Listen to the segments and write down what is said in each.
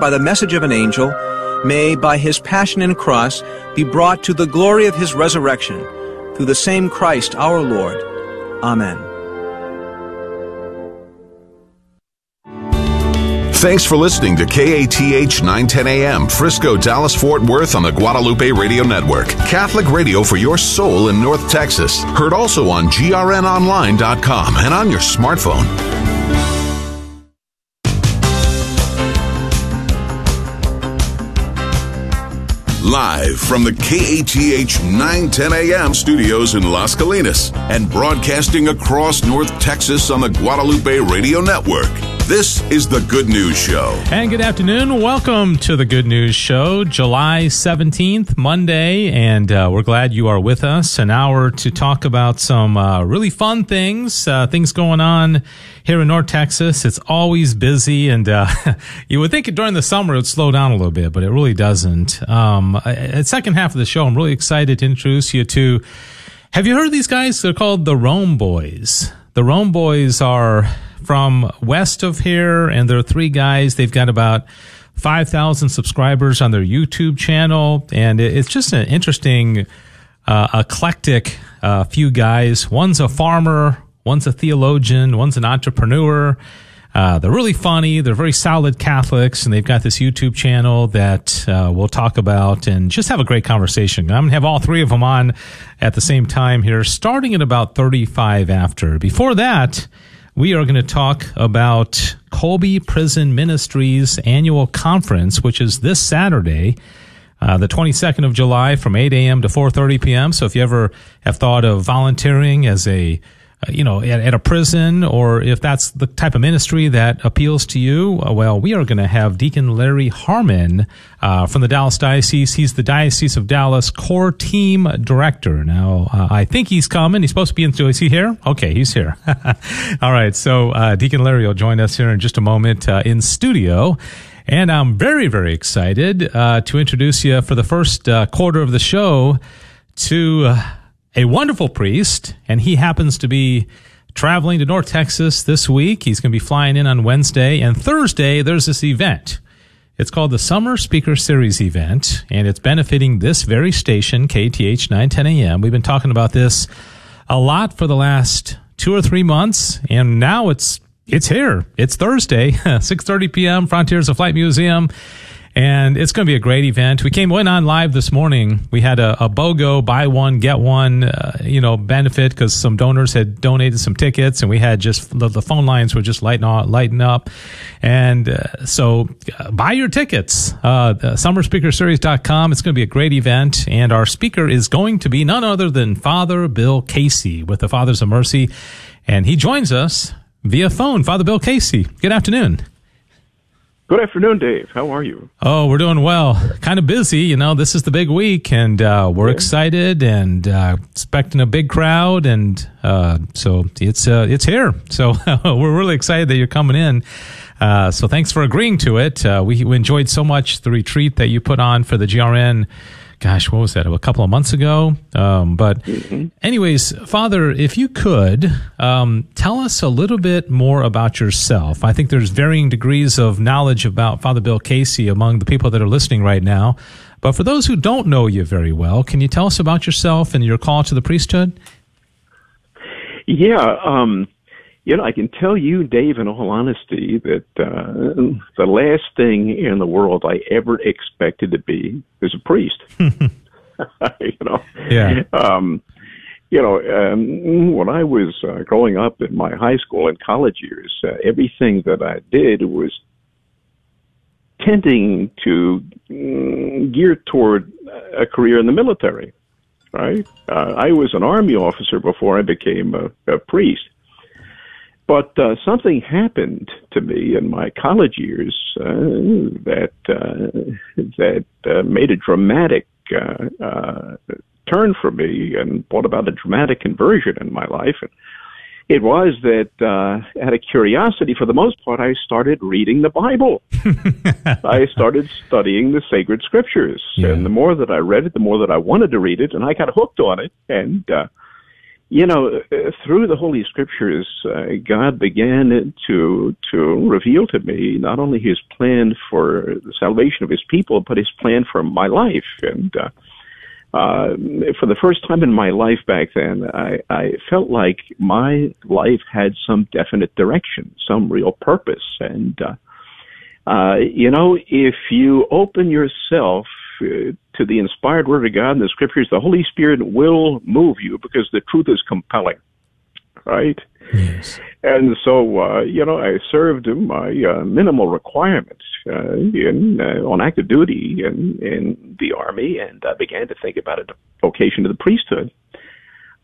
by the message of an angel, may, by his passion and cross, be brought to the glory of his resurrection, through the same Christ our Lord. Amen. Thanks for listening to KATH 910 AM, Frisco, Dallas, Fort Worth on the Guadalupe Radio Network. Catholic radio for your soul in North Texas. Heard also on grnonline.com and on your smartphone. Live from the KATH 910 AM studios in Las Colinas and broadcasting across North Texas on the Guadalupe Radio Network. This is the Good News Show. And good afternoon. Welcome to the Good News Show, July 17th, Monday. And uh, we're glad you are with us. An hour to talk about some uh, really fun things, uh, things going on here in North Texas. It's always busy. And uh, you would think during the summer it would slow down a little bit, but it really doesn't. Um, at second half of the show, I'm really excited to introduce you to. Have you heard of these guys? They're called the Rome Boys. The Rome Boys are from west of here, and there are three guys. They've got about 5,000 subscribers on their YouTube channel, and it's just an interesting, uh, eclectic uh, few guys. One's a farmer, one's a theologian, one's an entrepreneur. Uh, they're really funny. They're very solid Catholics, and they've got this YouTube channel that uh, we'll talk about and just have a great conversation. I'm going to have all three of them on at the same time here, starting at about 35 after. Before that, we are going to talk about Kolbe Prison Ministries annual conference, which is this Saturday. Uh, the 22nd of July from 8 a.m. to 4:30 p.m. So if you ever have thought of volunteering as a you know, at, at, a prison, or if that's the type of ministry that appeals to you, uh, well, we are going to have Deacon Larry Harmon uh, from the Dallas Diocese. He's the Diocese of Dallas Core Team Director. Now, uh, I think he's coming. He's supposed to be in. Is he here? Okay, he's here. All right. So uh, Deacon Larry will join us here in just a moment uh, in studio. And I'm very, very excited to introduce you for the first quarter of the show to a wonderful priest, and he happens to be traveling to North Texas this week. He's going to be flying in on Wednesday, and Thursday there's this event. It's called the Summer Speaker Series event, and it's benefiting this very station, KATH 910 AM. We've been talking about this a lot for the last two or three months, and now it's it's here. It's Thursday, 6:30 p.m. Frontiers of Flight Museum and it's going to be a great event. We came went on live this morning. We had a, a BOGO buy one get one, uh, you know, benefit because some donors had donated some tickets, and we had just the, the phone lines were just lighting up, lighting up, and uh, so uh, buy your tickets. Uh, SummerSpeakerSeries.com. It's going to be a great event, and our speaker is going to be none other than Father Bill Casey with the Fathers of Mercy, and he joins us via phone. Father Bill Casey. Good afternoon. Good afternoon, Dave. How are you? Oh, we're doing well. Kind of busy, you know. This is the big week, and uh, we're yeah. excited and uh, expecting a big crowd, and uh, so it's uh, it's here. So we're really excited that you're coming in. Uh, so thanks for agreeing to it. Uh, we, we enjoyed so much the retreat that you put on for the GRN gosh, what was that? A couple of months ago. Um, but, mm-hmm. anyways, Father, if you could um, tell us a little bit more about yourself. I think there's varying degrees of knowledge about Father Bill Casey among the people that are listening right now. But for those who don't know you very well, can you tell us about yourself and your call to the priesthood? Yeah. Um, you know, I can tell you, Dave, in all honesty, that uh, the last thing in the world I ever expected to be is a priest. you know, yeah. Um, you know, um, when I was uh, growing up in my high school and college years, uh, everything that I did was tending to mm, gear toward a career in the military. Right? Uh, I was an army officer before I became a, a priest. But uh, something happened to me in my college years uh, that uh, that uh, made a dramatic uh, uh, turn for me and brought about a dramatic conversion in my life. And it was that uh, out of curiosity, for the most part, I started reading the Bible. I started studying the sacred scriptures, yeah. and the more that I read it, the more that I wanted to read it, and I got hooked on it. And uh, you know, through the Holy Scriptures, uh, God began to to reveal to me not only His plan for the salvation of His people, but His plan for my life. And uh, uh, for the first time in my life back then, I, I felt like my life had some definite direction, some real purpose. And uh, uh, you know, if you open yourself to the inspired word of God in the scriptures, the Holy Spirit will move you because the truth is compelling, right? Yes. And so, uh, you know, I served my uh, minimal requirements uh, in uh, on active duty in in the army, and I began to think about a vocation to the priesthood.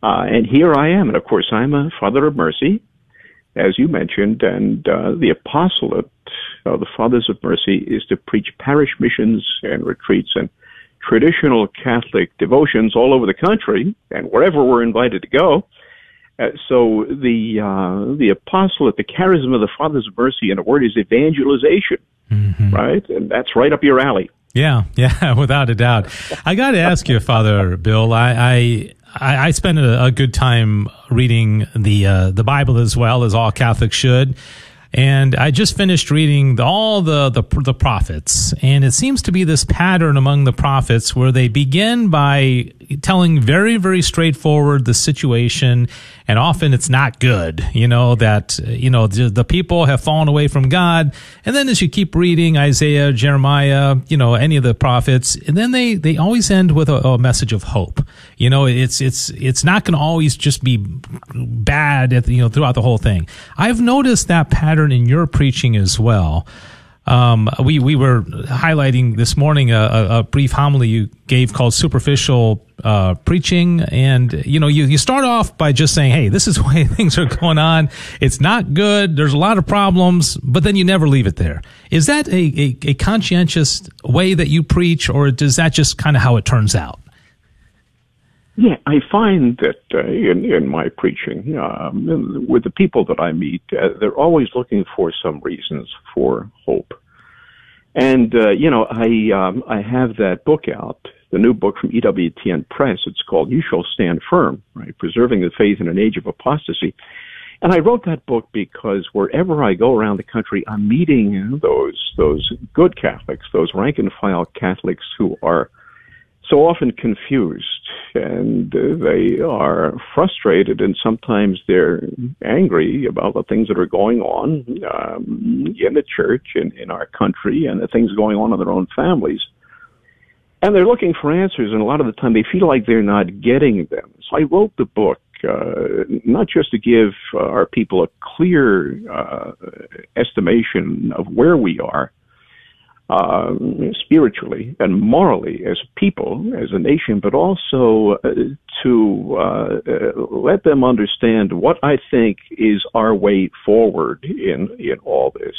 Uh, and here I am, and of course, I'm a father of mercy, as you mentioned, and uh, the apostolate of the Fathers of Mercy is to preach parish missions and retreats and traditional Catholic devotions all over the country and wherever we're invited to go. Uh, so the uh, the apostolate, the charism of the Fathers of Mercy, in a word, is evangelization, mm-hmm. right? And that's right up your alley. Yeah, yeah, without a doubt. I got to ask you, Father Bill. I I, I spent a, a, good time reading the uh, the Bible as well as all Catholics should. And I just finished reading all the, the, the prophets, and it seems to be this pattern among the prophets where they begin by telling very very straightforward the situation. And often it's not good you know that you know the, the, people have fallen away from god. And then as you keep reading isaiah jeremiah you know any of the prophets and then they they always end with a, a message of hope. You know it's it's it's not going to always just be bad at, you know throughout the whole thing. I've noticed that pattern in your preaching as well um, we we were highlighting this morning a, a, brief homily you gave called superficial uh, preaching, and you know you you start off by just saying, "Hey, this is the way things are going on. It's not good. There's a lot of problems," but then you never leave it there. Is that a, a, a conscientious way that you preach, or does that just kind of how it turns out? Yeah, I find that uh, in in my preaching, um, with the people that I meet, uh, they're always looking for some reasons for hope. And uh, you know, I um, I have that book out, the new book from EWTN Press. It's called "You Shall Stand Firm," right, preserving the faith in an age of apostasy. And I wrote that book because wherever I go around the country, I'm meeting those those good Catholics, those rank and file Catholics who are so often confused and uh, they are frustrated and sometimes they're angry about the things that are going on um, in the church and in our country and the things going on in their own families. And they're looking for answers, and a lot of the time they feel like they're not getting them. So I wrote the book uh, not just to give our people a clear uh, estimation of where we are, uh, spiritually and morally as a people, as a nation, but also uh, to uh, uh, let them understand what I think is our way forward in in all this.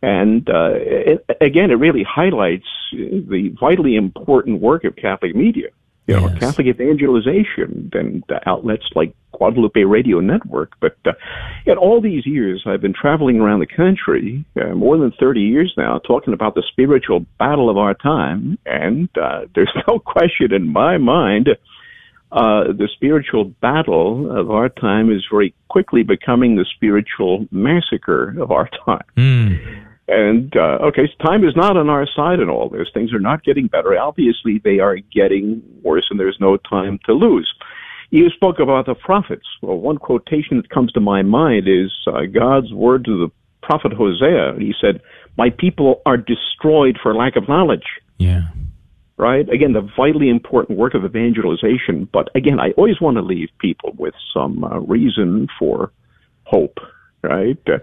And uh, it, again, it really highlights the vitally important work of Catholic media you know, yes. Catholic evangelization and outlets like Guadalupe Radio Network. But uh, in all these years, I've been traveling around the country, uh, more than 30 years now, talking about the spiritual battle of our time. And uh, there's no question in my mind, uh, the spiritual battle of our time is very quickly becoming the spiritual massacre of our time. Mm. And uh, okay, so time is not on our side in all this. Things are not getting better. Obviously, they are getting worse, and there's no time to lose. You spoke about the prophets. Well, one quotation that comes to my mind is uh, God's word to the prophet Hosea. He said, "My people are destroyed for lack of knowledge." Yeah. Right. Again, the vitally important work of evangelization. But again, I always want to leave people with some uh, reason for hope. Right. Uh,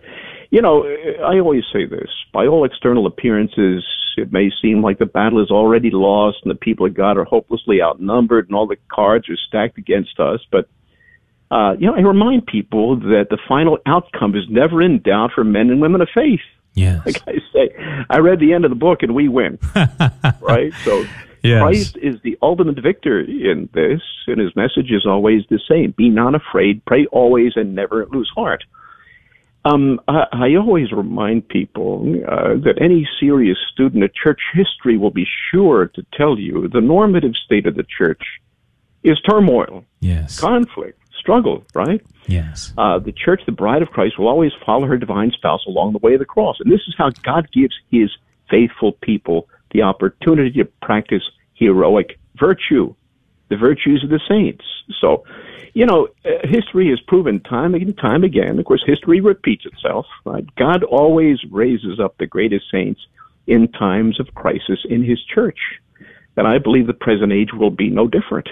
you know, I always say this by all external appearances, it may seem like the battle is already lost and the people of God are hopelessly outnumbered and all the cards are stacked against us. But, uh, you know, I remind people that the final outcome is never in doubt for men and women of faith. Yes. Like I say, I read the end of the book and we win. right? So yes. Christ is the ultimate victor in this, and his message is always the same. Be not afraid, pray always, and never lose heart. Um, I, I, always remind people uh, that any serious student of church history will be sure to tell you the normative state of the church is turmoil, Yes. conflict, struggle, right? Yes. Uh, the church, the bride of Christ, will always follow her divine spouse along the way of the cross. And this is how God gives his faithful people the opportunity to practice heroic virtue, the virtues of the saints. So, you know, uh, history has proven time and time again. Of course, history repeats itself. Right? God always raises up the greatest saints in times of crisis in his church. And I believe the present age will be no different.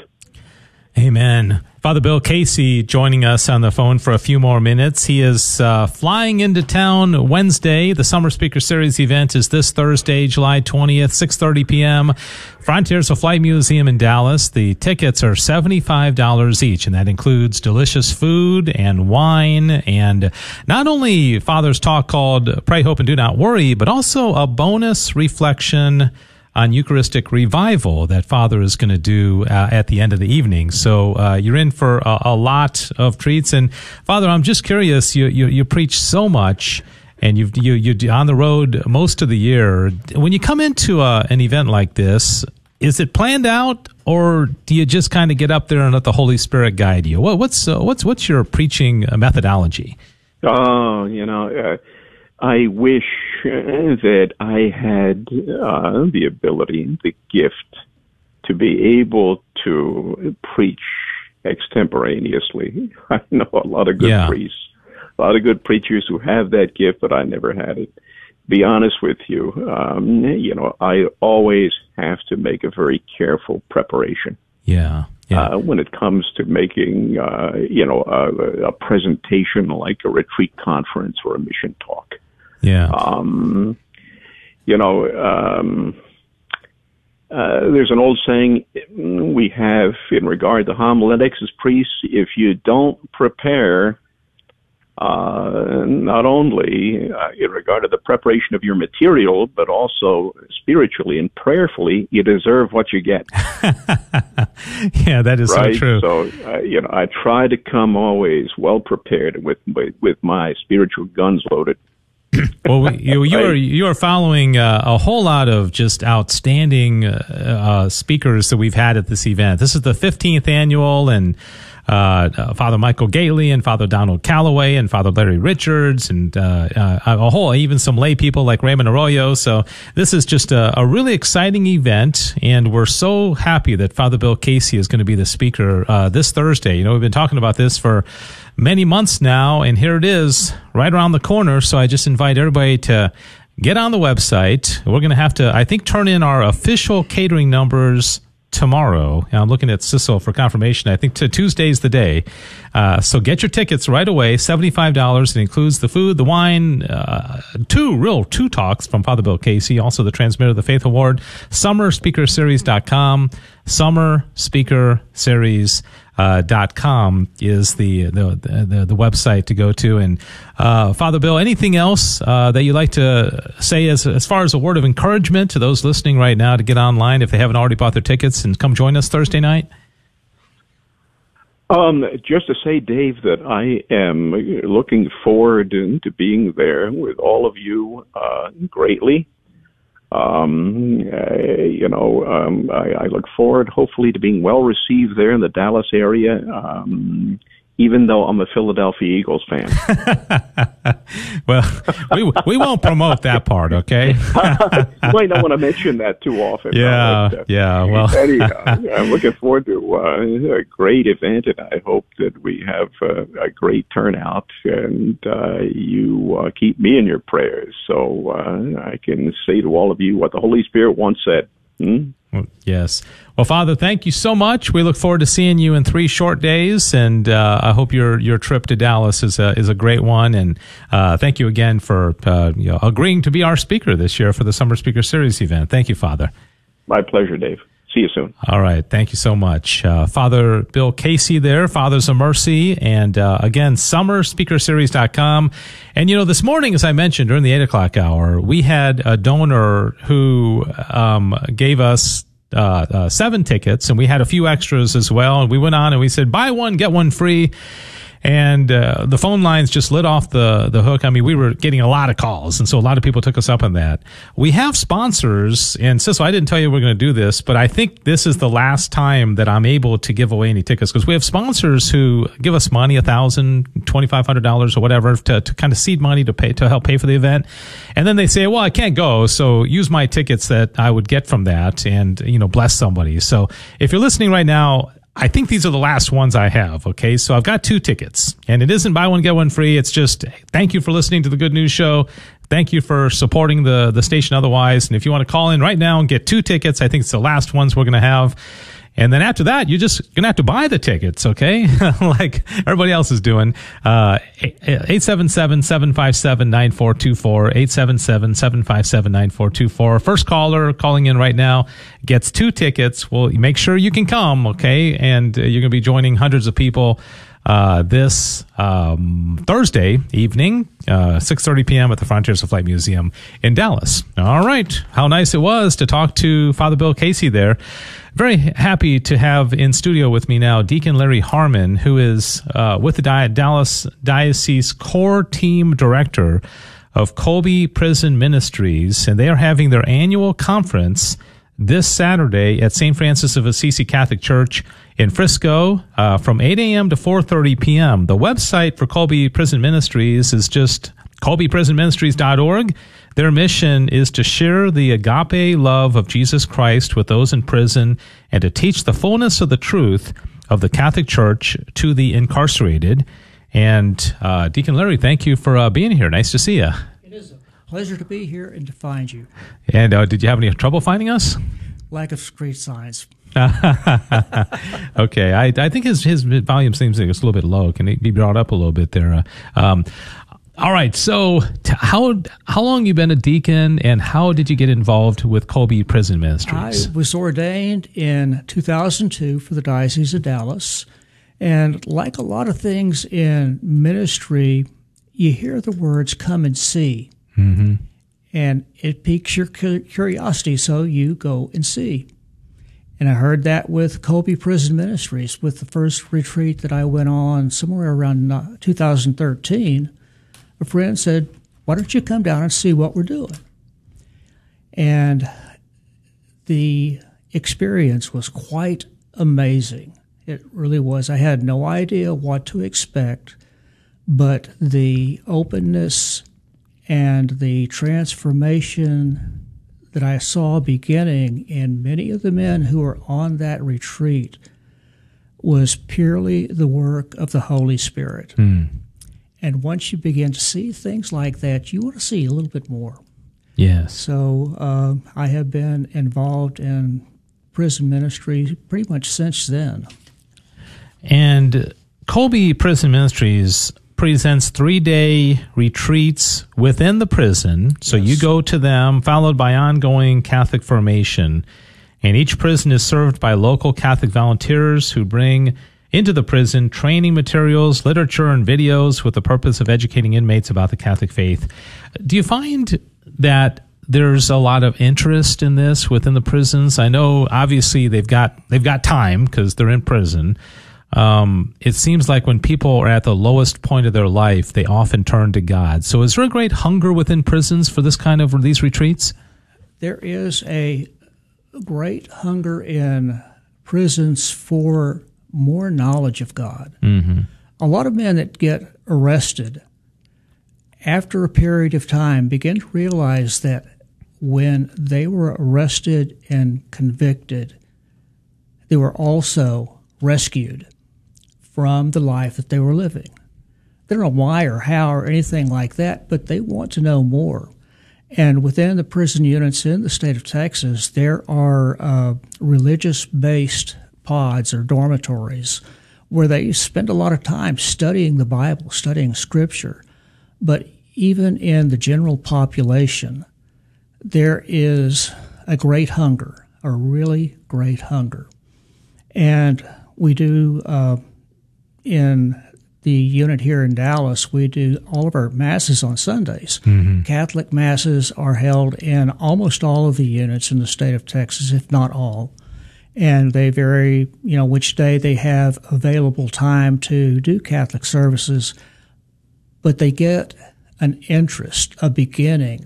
Amen. Father Bill Casey joining us on the phone for a few more minutes. He is uh, flying into town Wednesday. The Summer Speaker Series event is this Thursday, July 20th, 6.30 p.m. Frontiers of Flight Museum in Dallas. The tickets are $75 each, and that includes delicious food and wine and not only Father's talk called Pray, Hope, and Do Not Worry, but also a bonus reflection on Eucharistic revival that Father is going to do uh, at the end of the evening. So uh, you're in for a, a, lot of treats. And Father, I'm just curious. You you, you preach so much. And you've, you you on the road most of the year. When you come into a, uh, an event like this, is it planned out, or do you just kind of get up there and let the Holy Spirit guide you? What, what's uh, what's what's your preaching methodology? Oh, you know, uh, I wish that I had uh, the ability, the gift, to be able to preach extemporaneously. I know a lot of good yeah. priests, a lot of good preachers who have that gift, but I never had it. Be honest with you, um, you know, I always have to make a very careful preparation. Yeah. Yeah. Uh, when it comes to making, uh, you know, a, a presentation like a retreat conference or a mission talk. Yeah. Um, you know, um, uh, there's an old saying we have in regard to homiletics as priests: if you don't prepare, uh, not only uh, in regard to the preparation of your material, but also spiritually and prayerfully, you deserve what you get. yeah, that is right? so true. So, uh, you know, I try to come always well prepared with with, with my spiritual guns loaded well, you, you are you are following uh, a whole lot of just outstanding uh, uh, speakers that we've had at this event. This is the 15th annual, and uh, uh, Father Michael Gaitley and Father Donald Calloway and Father Larry Richards and uh, a whole even some lay people like Raymond Arroyo. So this is just a, a, really exciting event, and we're so happy that Father Bill Casey is going to be the speaker this Thursday. You know, we've been talking about this for many months now, and here it is right around the corner. So I just invite everybody to get on the website. We're going to have to, I think, turn in our official catering numbers tomorrow. I'm looking at Sissel for confirmation. I think Tuesday's the day. Uh, so get your tickets right away. $75. It includes the food, the wine, uh, two real two talks from Father Bill Casey, also the transmitter of the Faith Award, summerspeakerseries.com, summer speaker series uh, dot com is the, the, the the website to go to. And uh, Father Bill, anything else uh, that you'd like to say as as far as a word of encouragement to those listening right now to get online if they haven't already bought their tickets and come join us Thursday night? Um, just to say, Dave, that I am looking forward to being there with all of you uh, greatly. Um, uh, you know, um, I, I look forward, hopefully, to being well received there in the Dallas area. Um, even though I'm a Philadelphia Eagles fan. well, we we won't promote that part, okay? you might not want to mention that too often. Yeah, yeah. Well, anyhow, I'm looking forward to uh, a great event, and I hope that we have uh, a great turnout, and uh, you uh, keep me in your prayers, so uh, I can say to all of you what the Holy Spirit once said. Hmm? Yes. Well, Father, thank you so much. We look forward to seeing you in three short days, and uh, I hope your your trip to Dallas is a is a great one. And uh, thank you again for uh, you know, agreeing to be our speaker this year for the Summer Speaker Series event. Thank you, Father. My pleasure, Dave. See you soon. All right. Thank you so much. Uh, Father Bill Casey there, Fathers of Mercy. And uh, again, summerspeakerseries.com. And, you know, this morning, as I mentioned during the 8 o'clock hour, we had a donor who um, gave us uh, uh, seven tickets, and we had a few extras as well. And we went on and we said, buy one, get one free. And uh, the phone lines just lit off the the hook. I mean, we were getting a lot of calls, and so a lot of people took us up on that. We have sponsors, and Sissel, I didn't tell you we're going to do this, but I think this is the last time that I'm able to give away any tickets because we have sponsors who give us money, a thousand, twenty five hundred dollars, or whatever, to, to kind of seed money to pay to help pay for the event, and then they say, "Well, I can't go, so use my tickets that I would get from that, and you know, bless somebody." So if you're listening right now I think these are the last ones I have. Okay. So I've got two tickets and it isn't buy one, get one free. It's just thank you for listening to the good news show. Thank you for supporting the, the station otherwise. And if you want to call in right now and get two tickets, I think it's the last ones we're going to have. And then after that, you're just gonna have to buy the tickets, okay? like everybody else is doing. Uh, 877-757-9424, 877-757-9424. First caller calling in right now gets two tickets. Well, make sure you can come, okay? And uh, you're gonna be joining hundreds of people uh, this um, Thursday evening, uh, 6.30 p.m. at the Frontiers of Flight Museum in Dallas. All right. How nice it was to talk to Father Bill Casey there. Very happy to have in studio with me now Deacon Larry Harmon, who is uh, with the Dallas Diocese Core Team Director of Kolbe Prison Ministries, and they are having their annual conference this Saturday at St. Francis of Assisi Catholic Church in Frisco uh, from 8 a.m. to 4.30 p.m. The website for Kolbe Prison Ministries is just kolbeprisonministries.org. Their mission is to share the agape love of Jesus Christ with those in prison and to teach the fullness of the truth of the Catholic Church to the incarcerated. And uh, Deacon Larry, thank you for uh, being here. Nice to see you. It is a pleasure to be here and to find you. And uh, did you have any trouble finding us? Lack of street signs. okay, I, I think his his volume seems like it's a little bit low. Can it be brought up a little bit there? Uh, um, all right. So, t- how how long you been a deacon, and how did you get involved with Kolbe Prison Ministries? I was ordained in 2002 for the Diocese of Dallas, and like a lot of things in ministry, you hear the words "come and see," mm-hmm. and it piques your curiosity, so you go and see. And I heard that with Kolbe Prison Ministries, with the first retreat that I went on somewhere around uh, 2013 a friend said, Why don't you come down and see what we're doing? And the experience was quite amazing. It really was. I had no idea what to expect, but the openness and the transformation that I saw beginning in many of the men who were on that retreat was purely the work of the Holy Spirit. Mm. And once you begin to see things like that, you want to see a little bit more. Yes. So uh, I have been involved in prison ministry pretty much since then. And Kolbe Prison Ministries presents three day retreats within the prison. So yes. you go to them, followed by ongoing Catholic formation. And each prison is served by local Catholic volunteers who bring into the prison, training materials, literature, and videos with the purpose of educating inmates about the Catholic faith. Do you find that there's a lot of interest in this within the prisons? I know obviously they've got they've got time because they're in prison. Um, it seems like when people are at the lowest point of their life, they often turn to God. So, is there a great hunger within prisons for this kind of these retreats? There is a great hunger in prisons for more knowledge of God. Mm-hmm. A lot of men that get arrested after a period of time begin to realize that when they were arrested and convicted, they were also rescued from the life that they were living. They don't know why or how or anything like that, but they want to know more. And within the prison units in the state of Texas, there are uh, religious based pods or dormitories where they spend a lot of time studying the Bible, studying Scripture. But even in the general population, there is a great hunger, a really great hunger. And we do, uh, in the unit here in Dallas, we do all of our masses on Sundays. Mm-hmm. Catholic masses are held in almost all of the units in the state of Texas, if not all and they vary, you know, which day they have available time to do Catholic services, but they get an interest, a beginning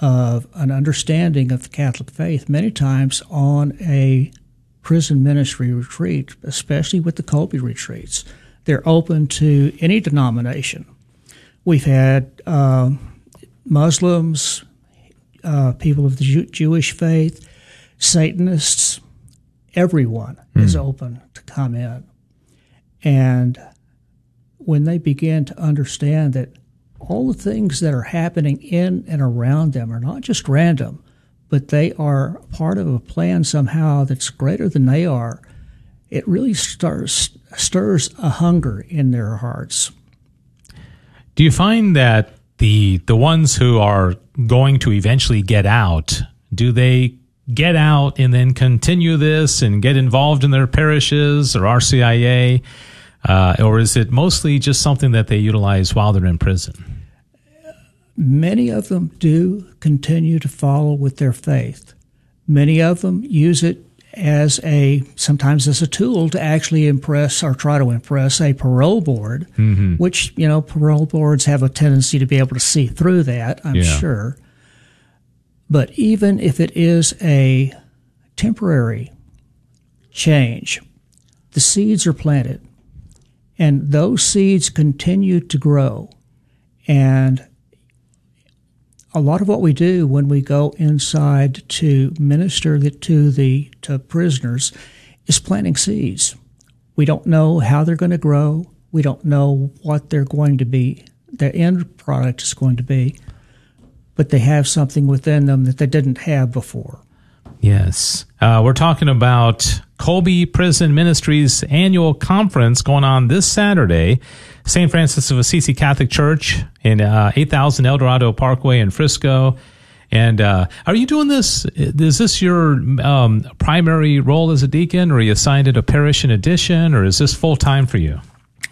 of an understanding of the Catholic faith many times on a prison ministry retreat, especially with the Kolbe retreats. They're open to any denomination. We've had uh, Muslims, uh, people of the Jew- Jewish faith, Satanists, everyone mm. is open to come in. And when they begin to understand that all the things that are happening in and around them are not just random, but they are part of a plan somehow that's greater than they are, it really stirs, stirs a hunger in their hearts. Do you find that the the ones who are going to eventually get out, do they get out and then continue this and get involved in their parishes or RCIA? Uh, or is it mostly just something that they utilize while they're in prison? Many of them do continue to follow with their faith. Many of them use it as a sometimes as a tool to actually impress or try to impress a parole board, mm-hmm. which you know parole boards have a tendency to be able to see through that. I'm yeah. sure. But even if it is a temporary change, the seeds are planted, and those seeds continue to grow, and a lot of what we do when we go inside to minister to the to prisoners is planting seeds. We don't know how they're going to grow. We don't know what they're going to be. Their end product is going to be, but they have something within them that they didn't have before. Yes, uh, we're talking about Kolbe Prison Ministries annual conference going on this Saturday. St. Francis of Assisi Catholic Church in uh, 8000 El Dorado Parkway in Frisco. And uh, are you doing this? Is this your um, primary role as a deacon, or are you assigned at a parish in addition, or is this full time for you?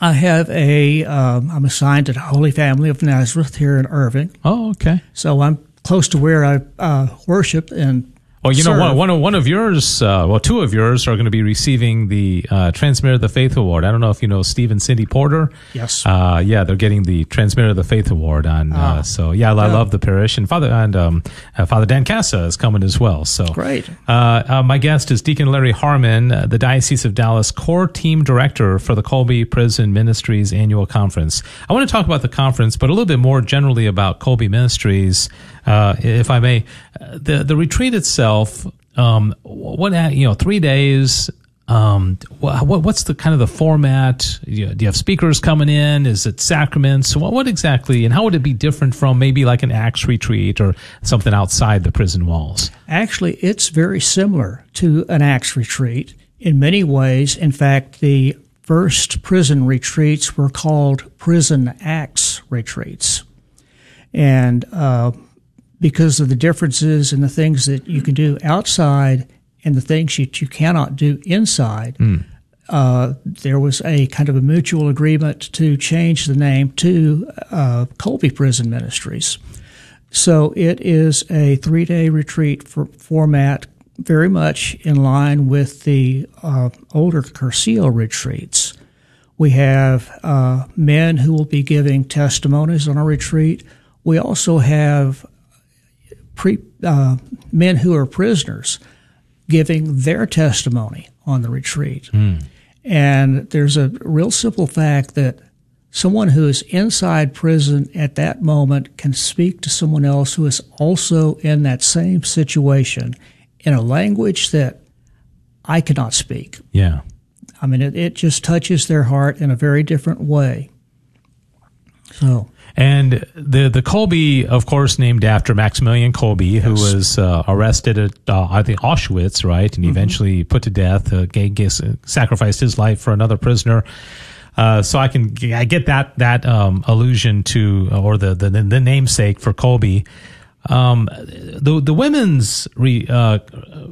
I have a. am um, assigned to the Holy Family of Nazareth here in Irving. Oh, okay. So I'm close to where I uh, worship and well, you know, one, one, of, yours, uh, well, two of yours are going to be receiving the uh, Transmitter of the Faith Award. I don't know if you know Steve and Cindy Porter. Yes. Uh, yeah, they're getting the Transmitter of the Faith Award on. Uh, ah. so yeah, I, love the parish, and Father and um, uh, Father Dan Casa is coming as well. So great. Uh, my guest is Deacon Larry Harmon, the Diocese of Dallas Core Team Director for the Kolbe Prison Ministries Annual Conference. I want to talk about the conference, but a little bit more generally about Kolbe Ministries uh, if I may. The the retreat itself, um, what you know, three days. Um, what, what's the kind of the format? Do you, do you have speakers coming in? Is it sacraments? What, what exactly, and how would it be different from maybe like an Acts retreat or something outside the prison walls? Actually, it's very similar to an Acts retreat in many ways. In fact, the first prison retreats were called prison acts retreats. And uh, because of the differences and the things that you can do outside and the things that you cannot do inside. Mm. Uh, there was a kind of a mutual agreement to change the name to uh, Kolbe Prison Ministries. So it is a three day retreat for, format, very much in line with the uh, older Cursillo retreats. We have uh, men who will be giving testimonies on our retreat. We also have pre, uh, men who are prisoners giving their testimony on the retreat. Mm. And there's a real simple fact that someone who is inside prison at that moment can speak to someone else who is also in that same situation in a language that I cannot speak. Yeah. I mean, it, it just touches their heart in a very different way. So and the the Kolbe, of course, named after Maximilian Kolbe, yes. who was uh, arrested at uh, I think Auschwitz, right, and mm-hmm. eventually put to death. Uh, gay, gay, sacrificed his life for another prisoner. Uh, so I can I get that that um, allusion to or the, the the namesake for Kolbe. Um, the the women's re, uh,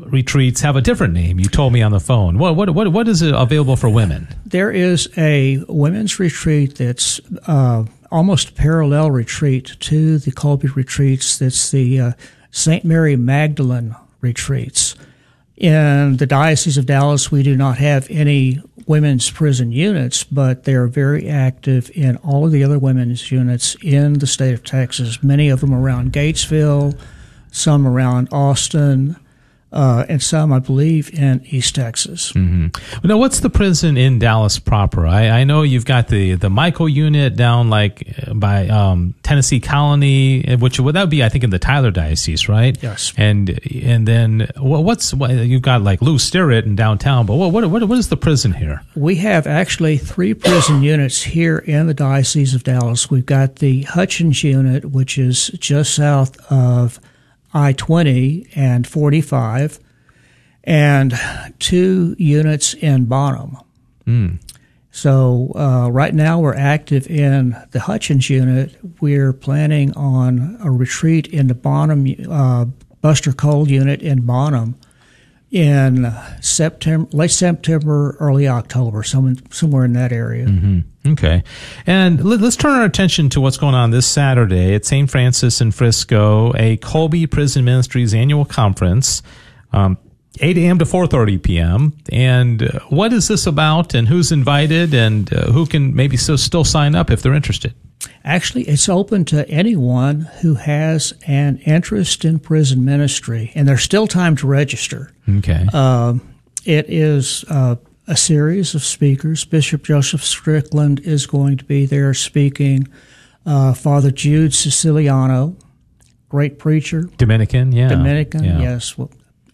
retreats have a different name. You told me on the phone. What what what what is available for women? There is a women's retreat that's uh, almost parallel retreat to the Kolbe retreats. That's the uh, St. Mary Magdalene retreats. In the Diocese of Dallas, we do not have any women's prison units, but they are very active in all of the other women's units in the state of Texas, many of them around Gatesville, some around Austin, uh, and some, I believe, in East Texas. Mm-hmm. Now, what's the prison in Dallas proper? I, I, know you've got the, the Michael unit down like by um, Tennessee Colony, which would that would be, I think, in the Tyler diocese, right? Yes. And and then what's what, you've got like Lou Sterrett in downtown, but what, what what is the prison here? We have actually three prison units here in the diocese of Dallas. We've got the Hutchins unit, which is just south of I 20 and 45, and two units in Bonham. Mm. So uh, right now we're active in the Hutchins unit. We're planning on a retreat in the Bonham uh, Buster Cole unit in Bonham in September, late September, early October, some, somewhere in that area. Mm-hmm. Okay. And let, us turn our attention to what's going on this Saturday at St. Francis in Frisco, a Kolbe Prison Ministries annual conference. Um, 8 a.m. to 4:30 p.m. And uh, what is this about, and who's invited, and uh, who can maybe still, still sign up if they're interested? Actually, it's open to anyone who has an interest in prison ministry, and there's still time to register. Okay. Uh, it is uh, a series of speakers. Bishop Joseph Strickland is going to be there speaking. Uh, Father Jude Siciliano, great preacher. Dominican, yeah. Dominican, yeah. yes. Well,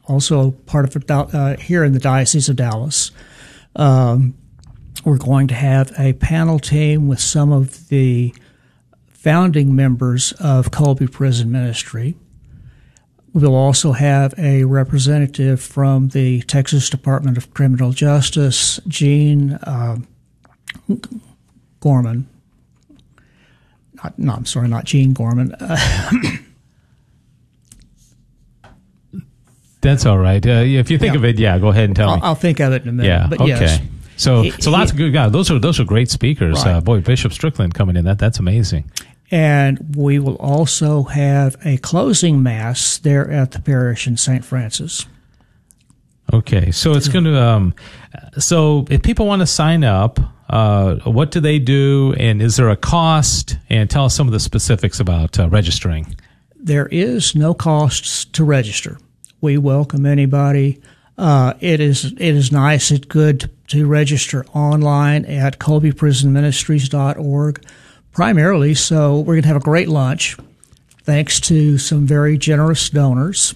also part of uh, here in the Diocese of Dallas. Um, we're going to have a panel team with some of the founding members of Kolbe Prison Ministry. We'll also have a representative from the Texas Department of Criminal Justice, Gene uh, Gorman. Not, no, I'm sorry, not Gene Gorman. Uh, That's all right. Uh, if you think Yeah. of it, yeah, go ahead and tell I'll, me. I'll think of it in a minute. yeah. but okay. yes. So, so lots of good guys. Those are those are great speakers. Right. Uh, boy, Bishop Strickland coming in. That that's amazing. And we will also have a closing mass there at the parish in St. Francis. Okay, so it's going to. Um, so if people want to sign up, uh, what do they do, and is there a cost? And tell us some of the specifics about uh, registering. There is no costs to register. We welcome anybody. Uh, it is it is nice. It's good to, register online at kolbeprisonministries.org, primarily. So we're going to have a great lunch, thanks to some very generous donors,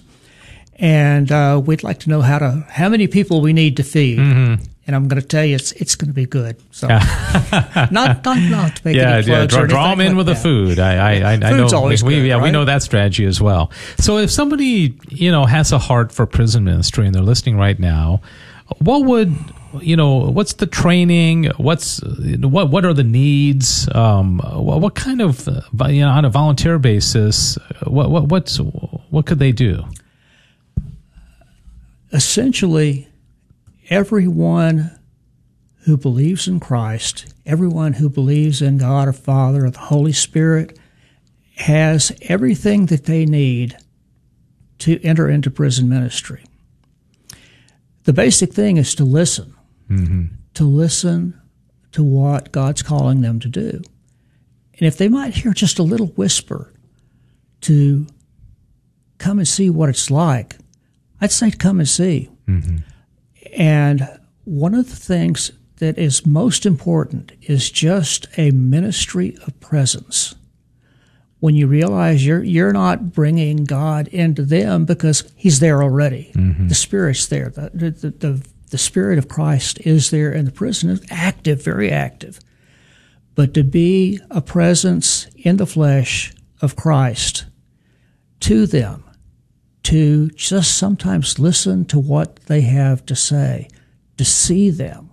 and uh, we'd like to know how to how many people we need to feed. Mm-hmm. And I'm going to tell you, it's it's going to be good. So, not not not to make Yeah, any yeah. plugs Draw, or draw them in like with the food. I, I, I, I know. always we, good, yeah, we know that strategy as well. So if somebody you know has a heart for prison ministry and they're listening right now, what would you know? What's the training? What's what? What are the needs? Um, what, what kind of uh, you know on a volunteer basis? What what what's what could they do? essentially everyone who believes in Christ, everyone who believes in God our Father or the Holy Spirit, has everything that they need to enter into prison ministry. The basic thing is to listen, Mm-hmm. to listen to what God's calling them to do. And if they might hear just a little whisper to come and see what it's like, I'd say come and see. Mm-hmm. And one of the things that is most important is just a ministry of presence. When you realize you're you're not bringing God into them because He's there already, mm-hmm. the Spirit's there. The, the, the, the Spirit of Christ is there, in the prison is active, very active. But to be a presence in the flesh of Christ to them, to just sometimes listen to what they have to say, to see them,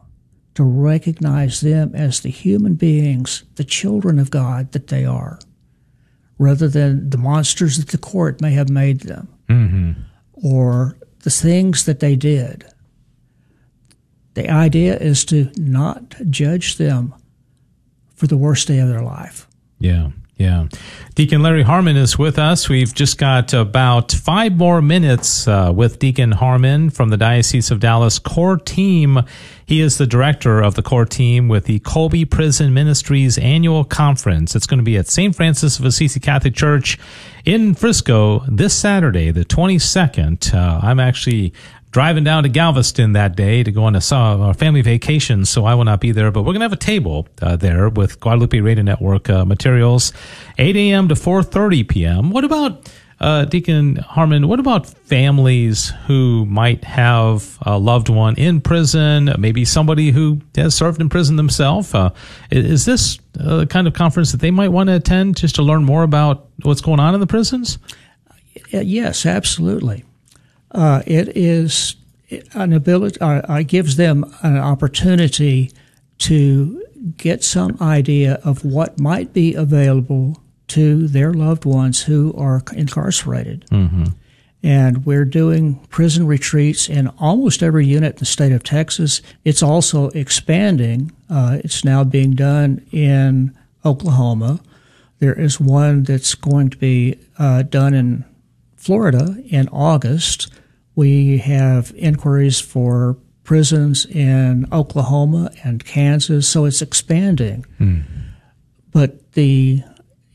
to recognize them as the human beings, the children of God that they are, rather than the monsters that the court may have made them mm-hmm. or the things that they did. The idea is to not judge them for the worst day of their life. Yeah. Yeah. Deacon Larry Harmon is with us. We've just got about five more minutes uh, with Deacon Harmon from the Diocese of Dallas core team. He is the director of the core team with the Kolbe Prison Ministries annual conference. It's going to be at St. Francis of Assisi Catholic Church in Frisco this Saturday, the 22nd. Uh, I'm actually driving down to Galveston that day to go on a, a family vacation, so I will not be there. But we're going to have a table uh, there with Guadalupe Radio Network uh, materials, 8 a.m. to 4:30 p.m. What about uh, Deacon Harmon? What about families who might have a loved one in prison, maybe somebody who has served in prison themselves? Uh, is this the kind of conference that they might want to attend just to learn more about what's going on in the prisons? Yes, absolutely. Uh, it is an ability, uh, uh, gives them an opportunity to get some idea of what might be available to their loved ones who are incarcerated. Mm-hmm. And we're doing prison retreats in almost every unit in the state of Texas. It's also expanding. Uh, it's now being done in Oklahoma. There is one that's going to be uh, done in Florida in August. We have inquiries for prisons in Oklahoma and Kansas, so it's expanding. Mm. But the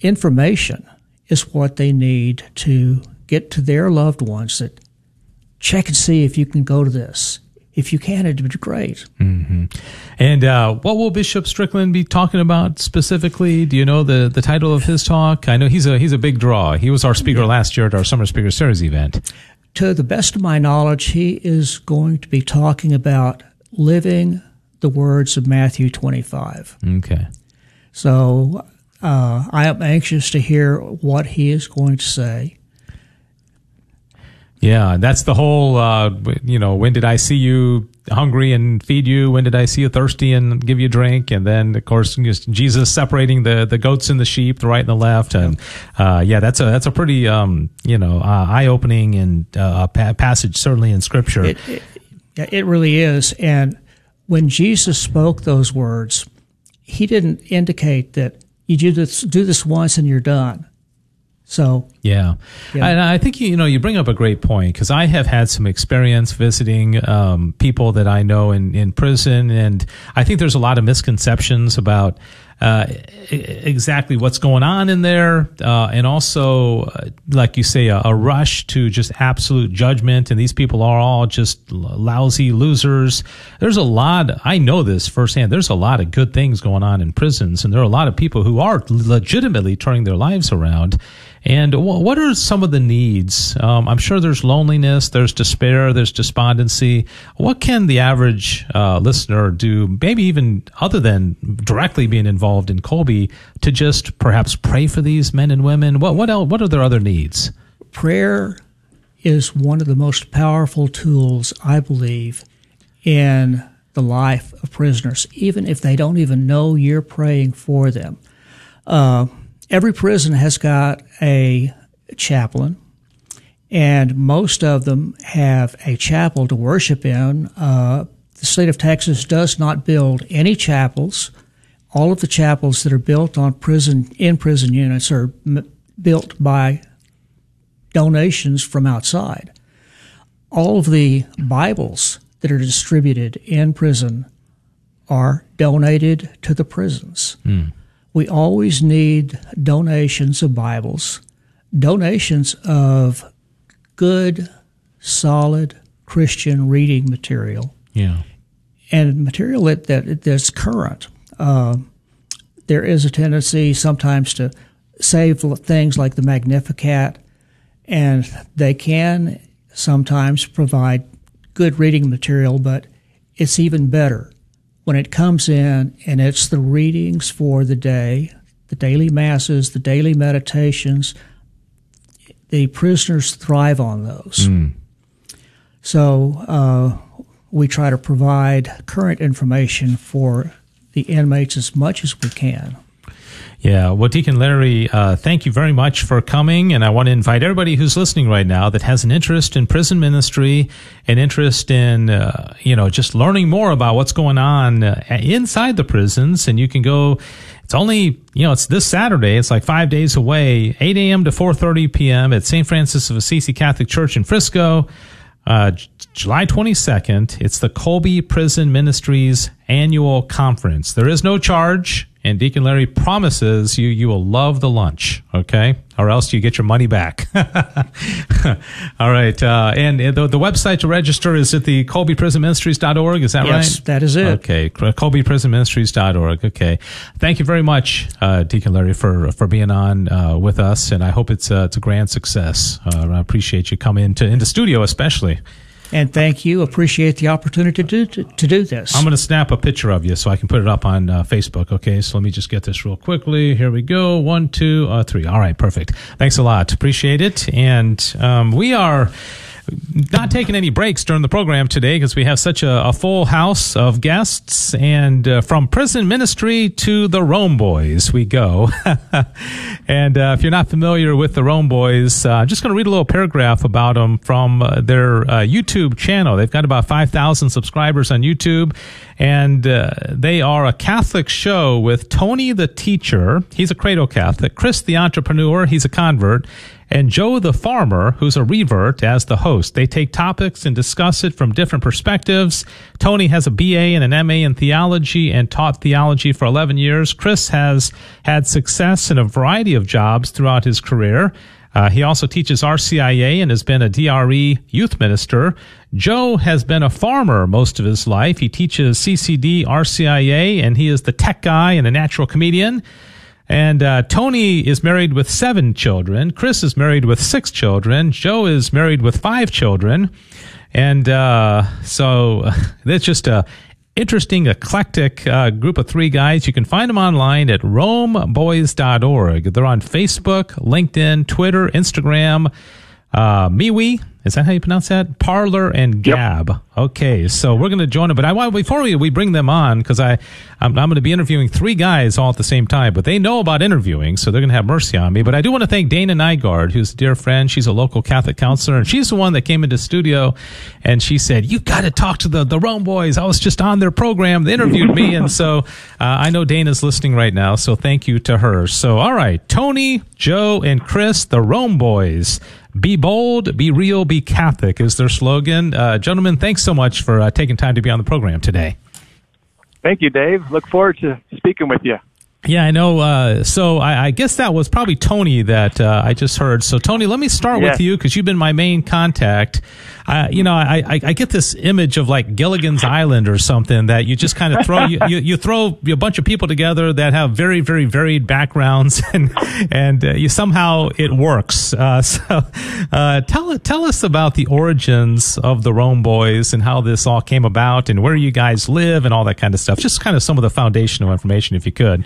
information is what they need to get to their loved ones that check and see if you can go to this. If you can, it'd be great. Mm-hmm. And uh, what will Bishop Strickland be talking about specifically? Do you know the, the title of his talk? I know he's a he's a big draw. He was our speaker last year at our Summer Speaker Series event to the best of my knowledge, he is going to be talking about living the words of Matthew 25. Okay. So uh, I am anxious to hear what he is going to say. Yeah, that's the whole, uh, you know, when did I see you hungry and feed you? When did I see you thirsty and give you a drink? And then, of course, Jesus separating the, the goats and the sheep, the right and the left. And, uh, yeah, that's a, that's a pretty, um, you know, uh, eye opening and, uh, passage, certainly in scripture. It, it, it really is. And when Jesus spoke those words, he didn't indicate that you do this, do this once and you're done. So yeah, yeah. and I think you know you bring up a great point because I have had some experience visiting um, people that I know in in prison, and I think there's a lot of misconceptions about uh, exactly what's going on in there, uh, and also, uh, like you say, a, a, rush to just absolute judgment. And these people are all just lousy losers. There's a lot. I know this firsthand. There's a lot of good things going on in prisons, and there are a lot of people who are legitimately turning their lives around. And what are some of the needs? Um, I'm sure there's loneliness, there's despair, there's despondency. What can the average uh, listener do, maybe even other than directly being involved in Kolbe, to just perhaps pray for these men and women? What what else, what are their other needs? Prayer is one of the most powerful tools, I believe, in the life of prisoners, even if they don't even know you're praying for them. Uh, every prison has got a chaplain, and most of them have a chapel to worship in. Uh, the state of Texas does not build any chapels. All of the chapels that are built on prison in prison units are m- built by donations from outside. All of the Bibles that are distributed in prison are donated to the prisons. Mm we always need donations of Bibles, donations of good, solid Christian reading material. Yeah. And material that, that that's current. Uh, there is a tendency sometimes to save things like the Magnificat, and they can sometimes provide good reading material, but it's even better when it comes in and it's the readings for the day, the daily masses, the daily meditations, the prisoners thrive on those. Mm. So uh, we try to provide current information for the inmates as much as we can. Yeah, well, Deacon Larry, uh, thank you very much for coming. And I want to invite everybody who's listening right now that has an interest in prison ministry, an interest in, uh, you know, just learning more about what's going on uh, inside the prisons. And you can go, it's only, you know, it's this Saturday. It's like five days away, 8 a.m. to 4.30 p.m. at St. Francis of Assisi Catholic Church in Frisco. July 22nd, it's the Kolbe Prison Ministries annual conference. There is no charge. And Deacon Larry promises you you will love the lunch, okay? Or else you get your money back. All right. Uh, and the, the website to register is at the kolbeprisonministries.org. Is that yes, right? Yes, that is it. Okay. kolbeprisonministries.org. Okay. Thank you very much, uh, Deacon Larry, for, for being on uh, with us. And I hope it's, uh, it's a grand success. Uh, I appreciate you coming into, into the studio, especially. And thank you. Appreciate the opportunity to do, to, to do this. I'm going to snap a picture of you so I can put it up on uh, Facebook. Okay, so let me just get this real quickly. Here we go. One, two, uh, three. All right, perfect. Thanks a lot. Appreciate it. And um, we are not taking any breaks during the program today because we have such a, a, full house of guests. And uh, from prison ministry to the Rome Boys, we go. and uh, if you're not familiar with the Rome Boys, uh, I'm just going to read a little paragraph about them from uh, their uh, YouTube channel. They've got about 5,000 subscribers on YouTube. And they are a Catholic show with Tony the teacher. He's a cradle Catholic. Chris the entrepreneur. He's a convert and Joe the farmer, who's a revert, as the host. They take topics and discuss it from different perspectives. Tony has a BA and an MA in theology and taught theology for 11 years. Chris has had success in a variety of jobs throughout his career. Uh, he also teaches RCIA and has been a DRE youth minister. Joe has been a farmer most of his life. He teaches CCD, RCIA, and he is the tech guy and a natural comedian. And uh, Tony is married with seven children. Chris is married with six children. Joe is married with five children. And uh, so it's just a interesting, eclectic uh, group of three guys. You can find them online at romeboys.org. They're on Facebook, LinkedIn, Twitter, Instagram, uh, MeWe, is that how you pronounce that? Parler and Gab. Yep. Okay, so we're going to join them, but I want before we, we bring them on because I I'm, I'm going to be interviewing three guys all at the same time, but they know about interviewing, so they're going to have mercy on me. But I do want to thank Dana Nygaard, who's a dear friend. She's a local Catholic counselor, and she's the one that came into studio, and she said, "You've got to talk to the the Rome boys." I was just on their program; they interviewed me, and so uh, I know Dana's listening right now. So thank you to her. So all right, Tony, Joe, and Chris, the Rome boys. Be bold, be real, be Catholic is their slogan. Uh, gentlemen, thanks so much for uh, taking time to be on the program today. Thank you, Dave. Look forward to speaking with you. Yeah, I know. Uh, so I, I, guess that was probably Tony that uh, I just heard. So Tony, let me start yes. with you because you've been my main contact. Uh, you know, I, I, I, get this image of like Gilligan's Island or something that you just kind of throw you, you, you, throw a bunch of people together that have very very varied backgrounds and and uh, you somehow it works. Uh, so uh, tell tell us about the origins of the Rome Boys and how this all came about and where you guys live and all that kind of stuff. Just kind of some of the foundational information, if you could.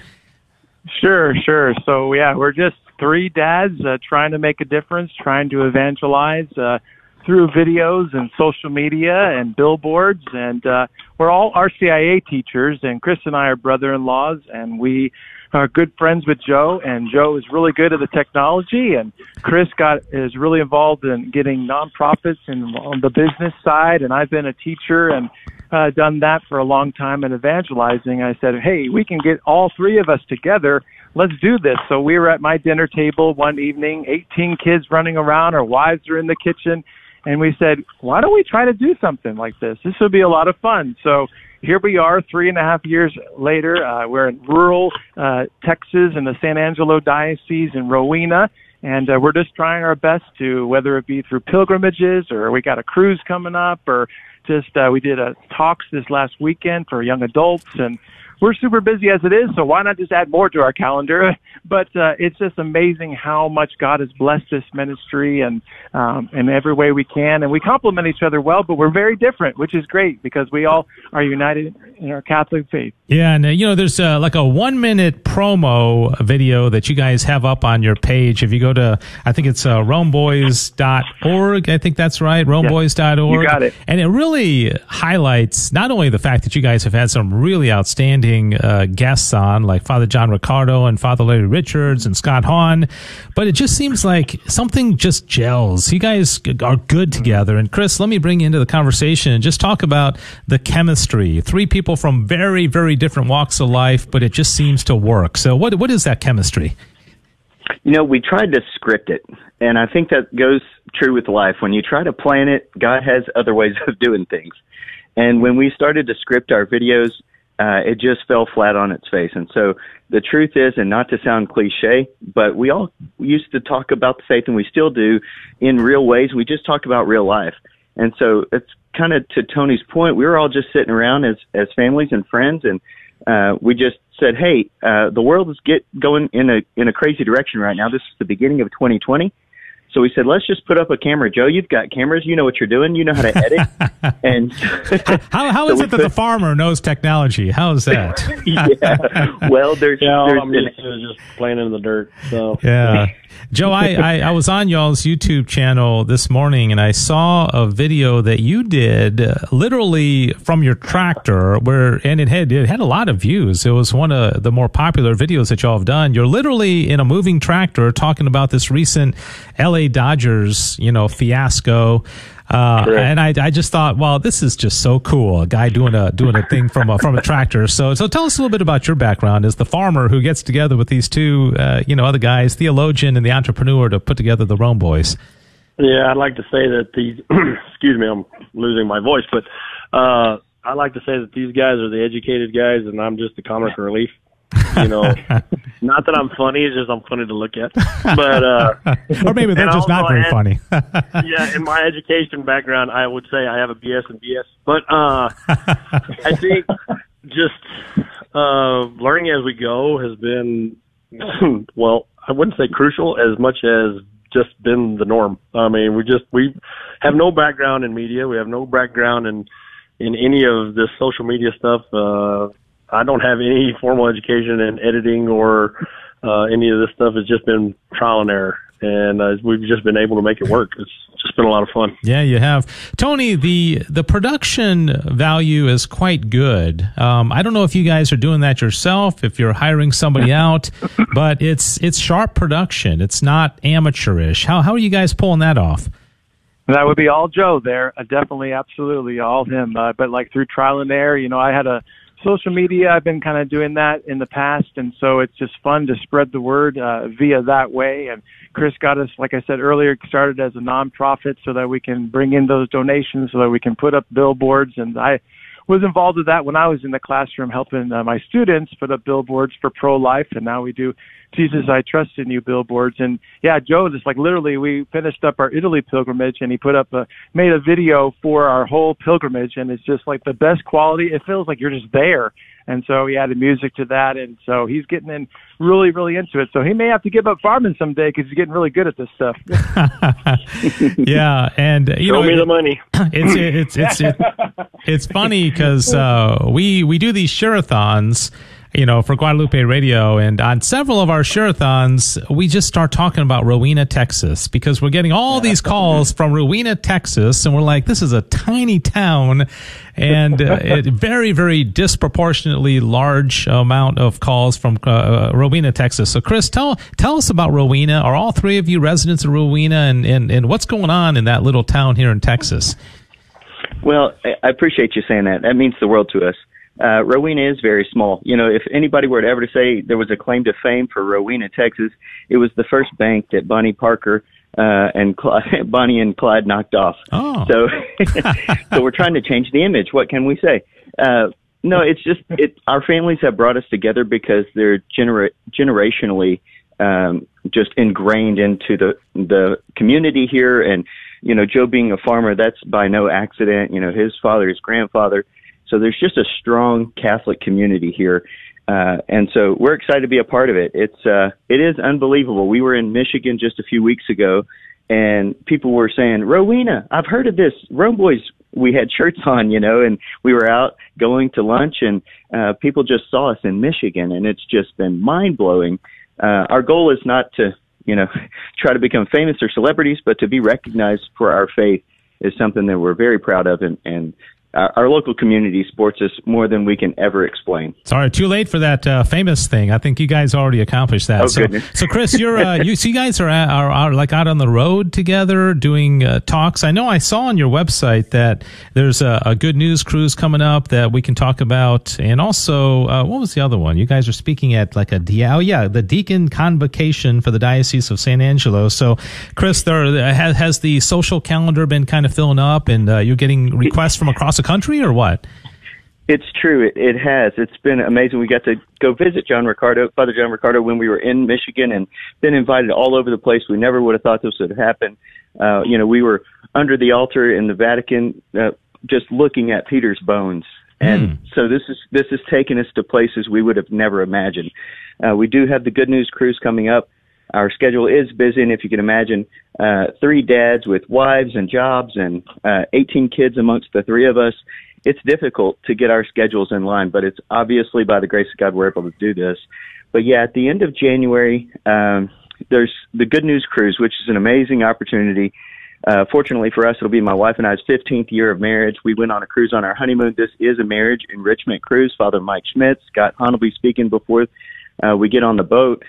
Sure, sure. So yeah, we're just three dads uh, trying to make a difference, trying to evangelize uh, through videos and social media and billboards, and uh, we're all RCIA teachers. And Chris and I are brother-in-laws, and we are good friends with Joe. And Joe is really good at the technology, and Chris got is really involved in getting nonprofits and on the business side. And I've been a teacher and uh, done that for a long time in evangelizing. I said, hey, we can get all three of us together. Let's do this. So we were at my dinner table one evening, 18 kids running around, our wives are in the kitchen, and we said, why don't we try to do something like this? This would be a lot of fun. So here we are, three and a half years later. Uh, we're in rural uh, Texas in the San Angelo Diocese in Rowena and uh, we're just trying our best to whether it be through pilgrimages or we got a cruise coming up or just uh, we did a talks this last weekend for young adults, and we're super busy as it is. So why not just add more to our calendar? But uh, it's just amazing how much God has blessed this ministry and um, in every way we can, and we complement each other well. But we're very different, which is great because we all are united in our Catholic faith. Yeah, and uh, you know, there's uh, like a one minute promo video that you guys have up on your page. If you go to, I think it's uh, RomeBoys.org. I think that's right, RomeBoys.org. You got it. And it really highlights not only the fact that you guys have had some really outstanding uh, guests on, like Father John Riccardo and Father Larry Richards and Scott Hahn. But it just seems like something just gels. You guys are good together. And Chris, let me bring you into the conversation and just talk about the chemistry. Three people from very, very different walks of life, but it just seems to work. So, what what is that chemistry? You know, we tried to script it, and I think that goes true with life. When you try to plan it, God has other ways of doing things. And when we started to script our videos, uh, it just fell flat on its face. And so the truth is, and not to sound cliche, but we all used to talk about the faith, and we still do in real ways. We just talk about real life. And so it's kind of to Tony's point. We were all just sitting around as as families and friends, and uh, we just said, "Hey, uh, the world is get going in a in a crazy direction right now. This is the beginning of 2020." So we said, let's just put up a camera. Joe, you've got cameras. You know what you're doing. You know how to edit. and how, how so is it that put, the farmer knows technology? How is that? yeah. Well, there's, yeah, there's I'm used to just playing in the dirt. So yeah. Joe, I, I, I, was on y'all's YouTube channel this morning and I saw a video that you did uh, literally from your tractor where, and it had, it had a lot of views. It was one of the more popular videos that y'all have done. You're literally in a moving tractor talking about this recent LA Dodgers, you know, fiasco. Uh, and I, I just thought, well, this is just so cool. A guy doing a doing a thing from a from a tractor. So so tell us a little bit about your background as the farmer who gets together with these two, uh, you know, other guys, theologian and the entrepreneur, to put together the Rome Boys. Yeah, I'd like to say that these. excuse me, I'm losing my voice, but uh, I like to say that these guys are the educated guys, and I'm just the comic relief. You know, not that I'm funny; it's just I'm funny to look at. But uh, or maybe they're just not very funny. yeah, in my education background, I would say I have a BS and BS. But uh, I think just uh, learning as we go has been well. I wouldn't say crucial as much as just been the norm. I mean, we just we have no background in media. We have no background in in any of this social media stuff. Uh, I don't have any formal education in editing or uh, any of this stuff. It's just been trial and error, and uh, we've just been able to make it work. It's just been a lot of fun. Yeah, you have, Tony. the The production value is quite good. Um, I don't know if you guys are doing that yourself, if you're hiring somebody out, but it's it's sharp production. It's not amateurish. How how are you guys pulling that off? That would be all Joe there. Uh, definitely, absolutely, all him. Uh, but like through trial and error, you know, I had a social media i've been kind of doing that in the past and so it's just fun to spread the word uh, via that way. And chris got us like i said earlier started as a nonprofit so that we can bring in those donations so that we can put up billboards. And i was involved with that when i was in the classroom helping uh, my students put up billboards for pro life and now we do Jesus, I trust in you billboards. And yeah, Joe, just like literally, we finished up our Italy pilgrimage, and he put up a made a video for our whole pilgrimage, and it's just like the best quality. It feels like you're just there. And so he added music to that, and so he's getting in really, really into it. So he may have to give up farming someday because he's getting really good at this stuff. yeah, and you Show know, me the money. It's it's it's it's, it's funny because uh, we we do these share-a-thons you know, for Guadalupe Radio. And on several of our share-a-thons, we just start talking about Rowena, Texas, because we're getting all these calls from Rowena, Texas. And we're like, this is a tiny town and uh, a very, very disproportionately large amount of calls from uh, uh, Rowena, Texas. So, Chris, tell tell us about Rowena. Are all three of you residents of Rowena, and, and, and what's going on in that little town here in Texas? Well, I appreciate you saying that. That means the world to us uh, Rowena is very small. You know, if anybody were to ever to say there was a claim to fame for Rowena, Texas, it was the first bank that Bonnie Parker uh, and Clyde, Bonnie and Clyde knocked off. Oh. So, so we're trying to change the image. What can we say? Uh, no, it's just it. Our families have brought us together because they're genera- generationally um, just ingrained into the the community here, and you know, Joe being a farmer, that's by no accident. You know, his father, his grandfather so there's just a strong Catholic community here. Uh, and so we're excited to be a part of it. It's, uh, it is unbelievable. We were in Michigan just a few weeks ago and people were saying, Rowena, I've heard of this. Rome Boys, we had shirts on, you know, and we were out going to lunch and, uh, people just saw us in Michigan and it's just been mind blowing. Uh, our goal is not to, you know, try to become famous or celebrities, but to be recognized for our faith is something that we're very proud of and, and our, our local community supports us more than we can ever explain. Sorry, too late for that uh, famous thing. I think you guys already accomplished that. Oh, so, goodness. so Chris, you're uh, you, so you guys are, are are like out on the road together doing uh, talks. I know I saw on your website that there's a, a good news cruise coming up that we can talk about, and also uh, what was the other one? You guys are speaking at like a oh yeah the deacon convocation for the diocese of San Angelo. So, Chris, there has, has the social calendar been kind of filling up, and uh, you're getting requests from across the country, or what? It's true. It, it has. It's been amazing. We got to go visit John Riccardo, Father John Riccardo, when we were in Michigan, and been invited all over the place. We never would have thought this would happen. Uh, you know, we were under the altar in the Vatican, uh, just looking at Peter's bones, and so this is this has taken us to places we would have never imagined. Uh, we do have the Good News Cruise coming up. Our schedule is busy, and if you can imagine, uh, three dads with wives and jobs and uh, 18 kids amongst the three of us, it's difficult to get our schedules in line, but it's obviously by the grace of God we're able to do this. But yeah, at the end of January, um, there's the Good News Cruise, which is an amazing opportunity. Uh, fortunately for us, it'll be my wife and I's 15th year of marriage. We went on a cruise on our honeymoon. This is a marriage enrichment cruise. Father Mike Schmitz, Scott be speaking before uh, we get on the boat,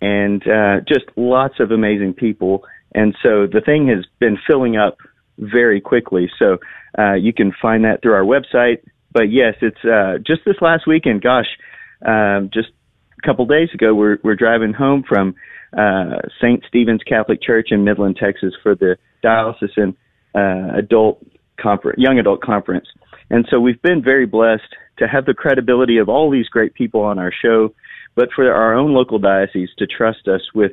and uh, just lots of amazing people. And so the thing has been filling up very quickly. So uh, you can find that through our website. But yes, it's uh, just this last weekend. Gosh, um, just a couple days ago, we're we're driving home from uh, St. Stephen's Catholic Church in Midland, Texas, for the diocesan uh, adult conference, young adult conference. And so we've been very blessed to have the credibility of all these great people on our show, but for our own local diocese to trust us with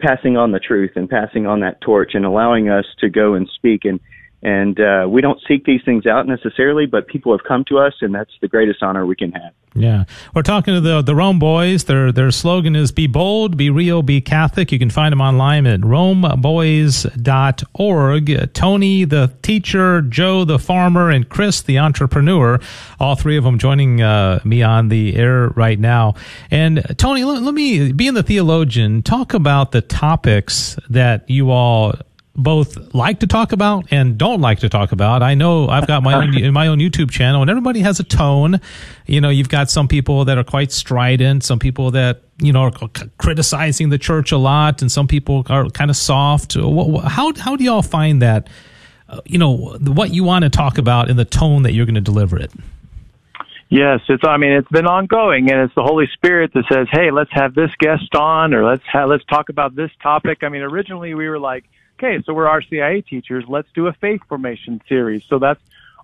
passing on the truth and passing on that torch and allowing us to go and speak and and uh, we don't seek these things out necessarily, but people have come to us, and that's the greatest honor we can have. Yeah, we're talking to the the Rome boys. Their their slogan is "Be bold, be real, be Catholic." You can find them online at romeboys.org. Tony, the teacher, Joe, the farmer, and Chris, the entrepreneur. All three of them joining uh, me on the air right now. And Tony, let, let me, being the theologian, talk about the topics that you all both like to talk about and don't like to talk about. I know I've got my own my own YouTube channel, and everybody has a tone. You know, you've got some people that are quite strident, some people that you know are c- criticizing the church a lot, and some people are kind of soft. How how do y'all find that? Uh, you know what you want to talk about in the tone that you're going to deliver it. Yes, it's. I mean, it's been ongoing, and it's the Holy Spirit that says, "Hey, let's have this guest on, or let's ha- let's talk about this topic." I mean, originally we were like, "Okay, so we're RCIA teachers. Let's do a faith formation series." So that's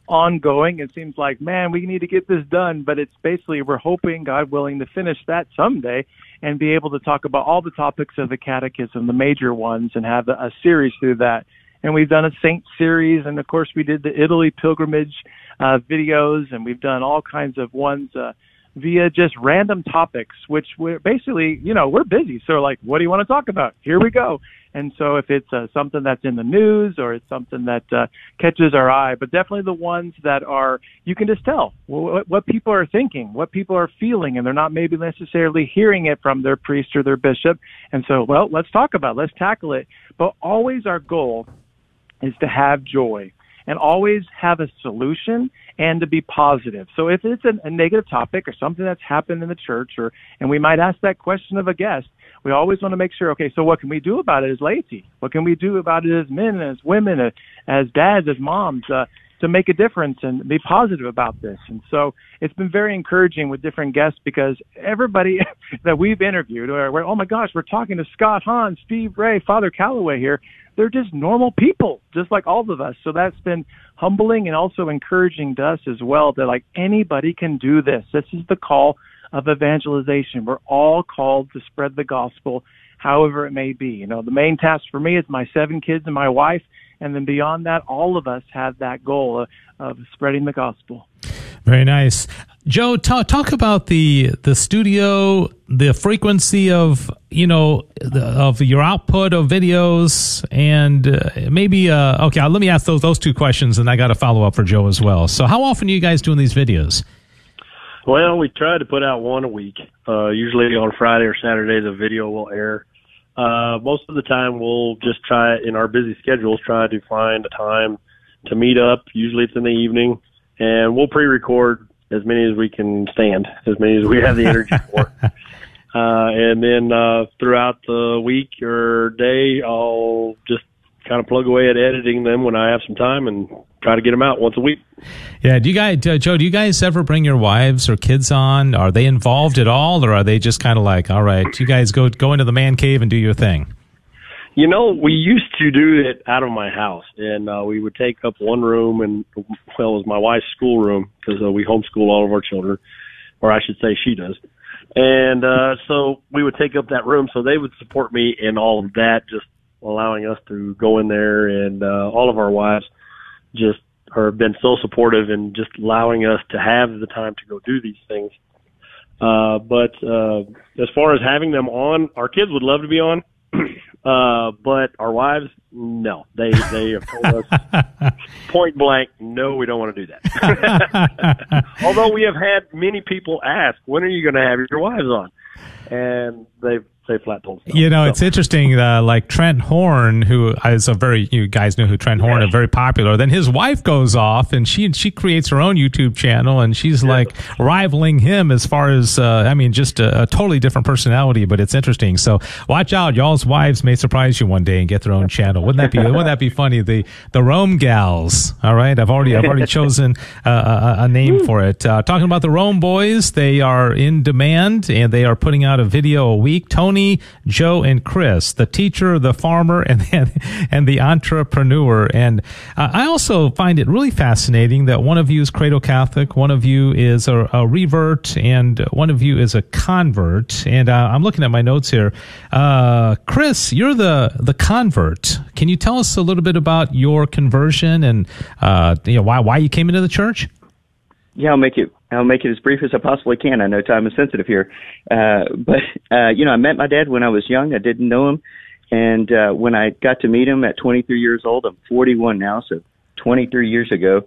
ongoing. It seems like, man, we need to get this done, but it's basically we're hoping, God willing, to finish that someday and be able to talk about all the topics of the Catechism, the major ones, and have a, a series through that. And we've done a saint series, and of course we did the Italy pilgrimage uh, videos, and we've done all kinds of ones uh, via just random topics, which we're basically, you know, we're busy. So like, what do you want to talk about? Here we go. And so if it's uh, something that's in the news or it's something that uh, catches our eye, but definitely the ones that are, you can just tell what, what people are thinking, what people are feeling, and they're not maybe necessarily hearing it from their priest or their bishop. And so, well, let's talk about it. Let's tackle it. But always our goal is to have joy and always have a solution and to be positive. So if it's a, a negative topic or something that's happened in the church or and we might ask that question of a guest, we always want to make sure, okay, so what can we do about it as laity? What can we do about it as men, as women, as, as dads, as moms, uh, to make a difference and be positive about this? And so it's been very encouraging with different guests because everybody that we've interviewed, or oh my gosh, we're talking to Scott Hahn, Steve Ray, Father Calloway here. They're just normal people, just like all of us. So that's been humbling and also encouraging to us as well that like anybody can do this. This is the call of evangelization. We're all called to spread the gospel, however it may be. You know, the main task for me is my seven kids and my wife, and then beyond that, all of us have that goal of, of spreading the gospel. Very nice, Joe. Talk, talk about the the studio, the frequency of you know the, of your output of videos, and uh, maybe uh, okay. Let me ask those those two questions, and I got a follow up for Joe as well. So, how often are you guys doing these videos? Well, we try to put out one a week. Uh, usually on Friday or Saturday, the video will air. Uh, most of the time, we'll just try in our busy schedules try to find a time to meet up. Usually, it's in the evening, and we'll pre-record as many as we can stand, as many as we have the energy for. Uh, and then uh, throughout the week or day, I'll just kind of plug away at editing them when I have some time and try to get them out once a week. Yeah. Do you guys, uh, Joe? Do you guys ever bring your wives or kids on? Are they involved at all, or are they just kind of like, all right, you guys go go into the man cave and do your thing? You know, we used to do it out of my house, and uh, we would take up one room, and well, it was my wife's school room because uh, we homeschool all of our children, or I should say, she does. And uh, so we would take up that room, so they would support me in all of that, just allowing us to go in there, and uh, all of our wives just are been so supportive and just allowing us to have the time to go do these things. Uh, but uh, as far as having them on, our kids would love to be on. Uh, but our wives, no, they they have told us point blank, no, we don't want to do that. Although we have had many people ask, when are you going to have your wives on? And they've say flat told. You know, so. it's interesting. Uh, like Trent Horn, who is a very you guys know who Trent Horn is very popular. Then his wife goes off and she she creates her own YouTube channel and she's yeah. like rivaling him as far as uh, I mean, just a, a, totally different personality. But it's interesting. So watch out, y'all's wives may surprise you one day and get their own channel. Wouldn't that be wouldn't that be funny? The the Rome gals. All right, I've already I've already chosen uh, a, a, name for it. Uh, talking about the Rome boys, they are in demand and they are putting out a video a week. Tony Joe, and Chris, the teacher, the farmer, and and, and the entrepreneur. And uh, I also find it really fascinating that one of you is cradle Catholic, one of you is a, a revert, and one of you is a convert. And uh, I'm looking at my notes here. Uh, Chris, you're the the convert. Can you tell us a little bit about your conversion and uh, you know why why you came into the church? Yeah, I'll make it I'll make it as brief as I possibly can. I know time is sensitive here, uh, but uh, you know, I met my dad when I was young. I didn't know him, and uh, when I got to meet him at 23 years old, I'm 41 now, so 23 years ago,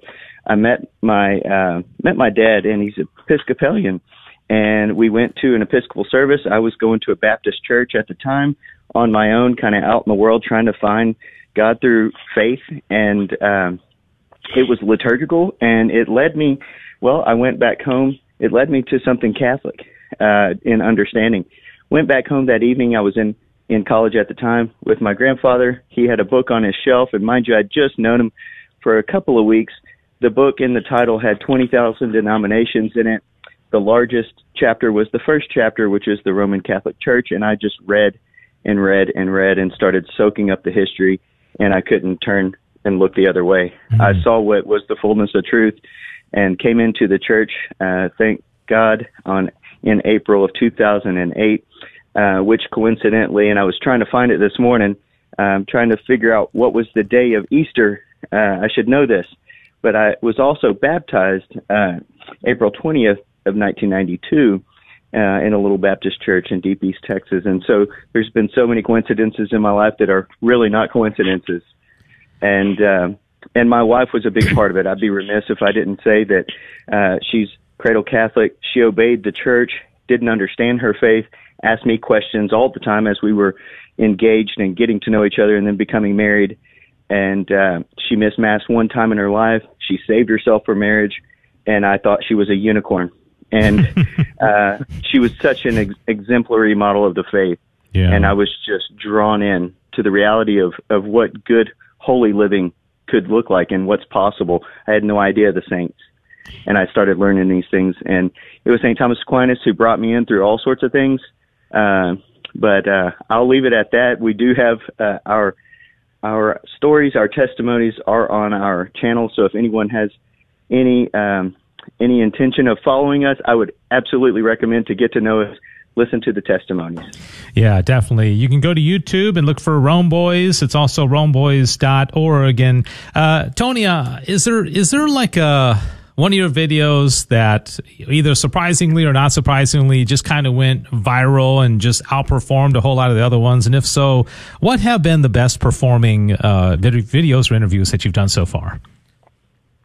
I met my uh, met my dad, and he's Episcopalian, and we went to an Episcopal service. I was going to a Baptist church at the time on my own, kind of out in the world, trying to find God through faith, and um, it was liturgical, and it led me well, I went back home. It led me to something Catholic uh, in understanding. Went back home that evening. I was in in college at the time with my grandfather. He had a book on his shelf, and mind you, I'd just known him for a couple of weeks. The book in the title had 20,000 denominations in it. The largest chapter was the first chapter, which is the Roman Catholic Church, and I just read and read and read and started soaking up the history, and I couldn't turn and look the other way. Mm-hmm. I saw what was the fullness of truth and came into the church. Uh, thank God on in April of 2008, uh, which coincidentally, and I was trying to find it this morning, um, trying to figure out what was the day of Easter. Uh, I should know this, but I was also baptized uh, April 20th of 1992 uh, in a little Baptist church in Deep East Texas. And so there's been so many coincidences in my life that are really not coincidences. And uh, and my wife was a big part of it. I'd be remiss if I didn't say that uh, she's cradle Catholic. She obeyed the church, didn't understand her faith, asked me questions all the time as we were engaged and getting to know each other and then becoming married. And uh, she missed mass one time in her life. She saved herself for marriage, and I thought she was a unicorn. And uh, she was such an ex- exemplary model of the faith. Yeah. And I was just drawn in to the reality of, of what good, holy living could look like and what's possible. I had no idea the saints. And I started learning these things. And it was St. Thomas Aquinas who brought me in through all sorts of things. Uh, but uh, I'll leave it at that. We do have uh, our our stories, our testimonies are on our channel. So if anyone has any um, any intention of following us, I would absolutely recommend to get to know us listen to the testimonies. Yeah, definitely. You can go to YouTube and look for Rome Boys. It's also romeboys.org. And uh, Tony, uh, is there is there like a one of your videos that either surprisingly or not surprisingly just kind of went viral and just outperformed a whole lot of the other ones? And if so, what have been the best performing uh, videos or interviews that you've done so far?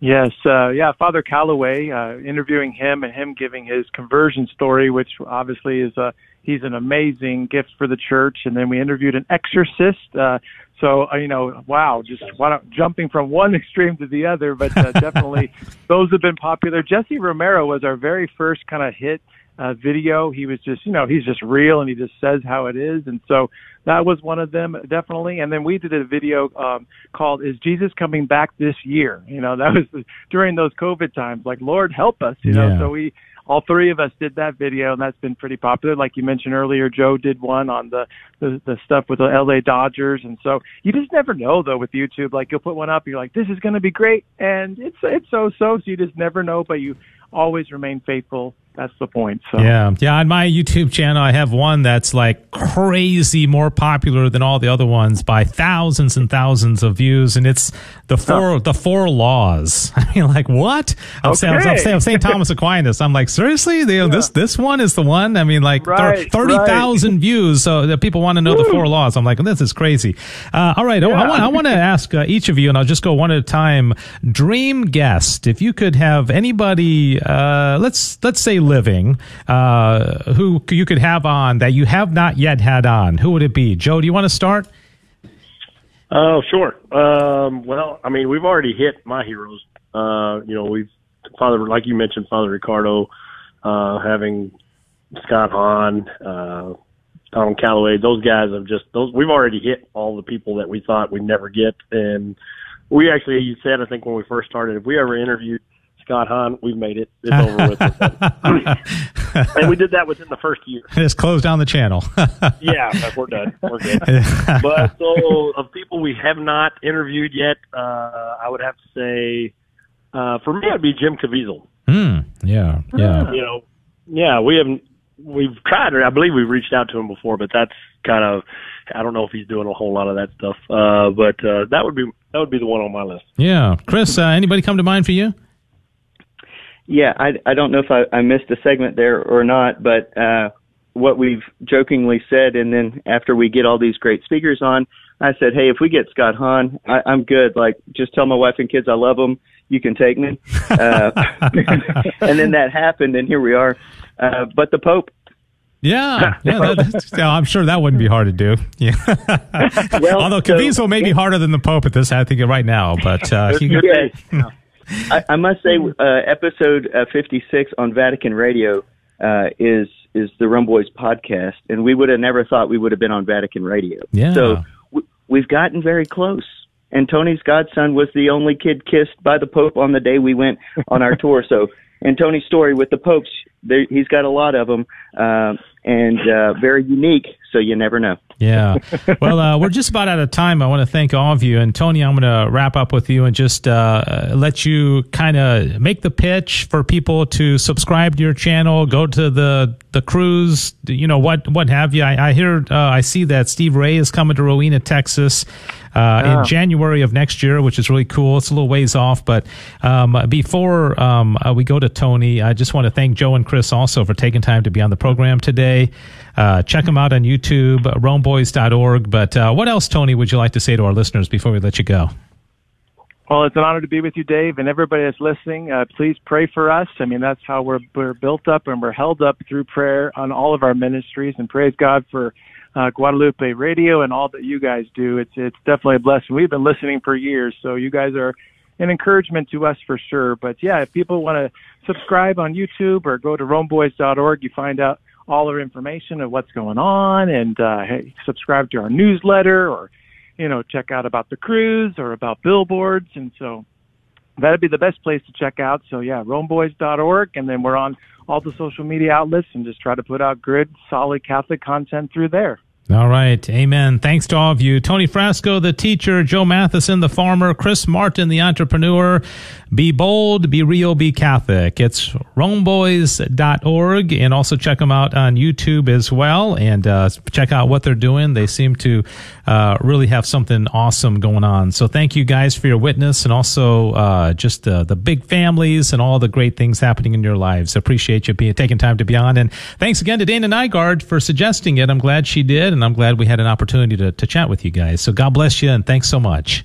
Yes, uh, yeah, Father Calloway, uh, interviewing him and him giving his conversion story, which obviously is a he's an amazing gift for the church. And then we interviewed an exorcist. Uh, so uh, you know, wow, just why jumping from one extreme to the other, but uh, definitely those have been popular. Jesse Romero was our very first kind of hit uh, video. He was just, you know, he's just real and he just says how it is. And so that was one of them, definitely. And then we did a video um, called "Is Jesus Coming Back This Year?" You know, that was during those COVID times. Like, Lord help us, you know. Yeah. So we all three of us did that video, and that's been pretty popular. Like you mentioned earlier, Joe did one on the the, the stuff with the LA Dodgers, and so you just never know though with YouTube. Like you'll put one up, you're like, this is going to be great, and it's it's so so. So you just never know, but you always remain faithful that's the point. So. Yeah, yeah. On my YouTube channel, I have one that's like crazy more popular than all the other ones by thousands and thousands of views, and it's the four oh. the four laws. I mean, like what? I'm, okay. saying, I'm saying St. Thomas Aquinas. I'm like, seriously, they, yeah. this this one is the one. I mean, like right, thirty thousand right. views. So that people want to know Woo. the four laws. I'm like, this is crazy. Uh, all right, yeah. I, want I want to ask uh, each of you, and I'll just go one at a time. Dream guest. If you could have anybody, uh, let's let's say living uh, who you could have on that you have not yet had on, who would it be? Joe, do you want to start? Oh, sure. Um, well, I mean, we've already hit my heroes. Uh, you know, we've Father, like you mentioned, Father Riccardo, uh, having Scott Hahn, uh, Tom Calloway. Those guys have just those. We've already hit all the people that we thought we'd never get, and we actually, you said, I think when we first started, if we ever interviewed Scott Hahn, we've made it. It's over with. and we did that within the first year. Just close down the channel. yeah, we're done. We're good. but so of people we have not interviewed yet, uh, I would have to say, uh, for me, it'd be Jim Caviezel. Mm, yeah, yeah. You know, yeah, we haven't. We've tried, or I believe we've reached out to him before, but that's kind of. I don't know if he's doing a whole lot of that stuff. Uh, but uh, that would be that would be the one on my list. Yeah, Chris. Uh, anybody come to mind for you? Yeah, I, I don't know if I, I missed a segment there or not, but uh, what we've jokingly said, and then after we get all these great speakers on, I said, hey, if we get Scott Hahn, I, I'm good. Like, just tell my wife and kids I love them. You can take me. Uh, and then that happened, and here we are. Uh, but the Pope. Yeah, yeah, that, I'm sure that wouldn't be hard to do. Yeah, well, although Caviezel so, may be harder than the Pope at this, I think right now. But uh, he, yeah. I, I must say, uh, episode uh, 56 on Vatican Radio uh, is is the Rome Boys podcast, and we would have never thought we would have been on Vatican Radio. Yeah. So w- we've gotten very close. And Tony's godson was the only kid kissed by the Pope on the day we went on our tour. So, and Tony's story with the popes, there, he's got a lot of them, uh, and uh, very unique. So you never know. Yeah. Well, uh, we're just about out of time. I want to thank all of you. And Tony, I'm going to wrap up with you and just uh, let you kind of make the pitch for people to subscribe to your channel, go to the the cruise, you know what what have you. I, I hear, uh, I see that Steve Ray is coming to Rowena, Texas. Uh, Yeah. in January of next year, which is really cool. It's a little ways off, but um, before um, uh, we go to Tony, I just want to thank Joe and Chris also for taking time to be on the program today. Uh, check them out on YouTube, romeboys.org. But uh, what else, Tony, would you like to say to our listeners before we let you go? Well, it's an honor to be with you, Dave, and everybody that's listening. Uh, please pray for us. I mean, that's how we're we're built up and we're held up through prayer on all of our ministries. And praise God for uh, Guadalupe Radio and all that you guys do. It's it's definitely a blessing. We've been listening for years, so you guys are an encouragement to us for sure. But yeah, if people want to subscribe on YouTube or go to RomeBoys.org, you find out all our information of what's going on, and uh, hey, subscribe to our newsletter or you know, check out about the cruise or about billboards. And so that'd be the best place to check out. So yeah, RomeBoys.org. And then we're on all the social media outlets and just try to put out good, solid Catholic content through there. All right. Amen. Thanks to all of you. Tony Frasco, the teacher, Joe Matheson, the farmer, Chris Martin, the entrepreneur. Be bold, be real, be Catholic. It's romeboys.org and also check them out on YouTube as well and uh, check out what they're doing. They seem to uh, really have something awesome going on. So thank you guys for your witness and also uh, just uh, the big families and all the great things happening in your lives. Appreciate you being taking time to be on. And thanks again to Dana Nygaard for suggesting it. I'm glad she did and I'm glad we had an opportunity to, to chat with you guys. So God bless you and thanks so much.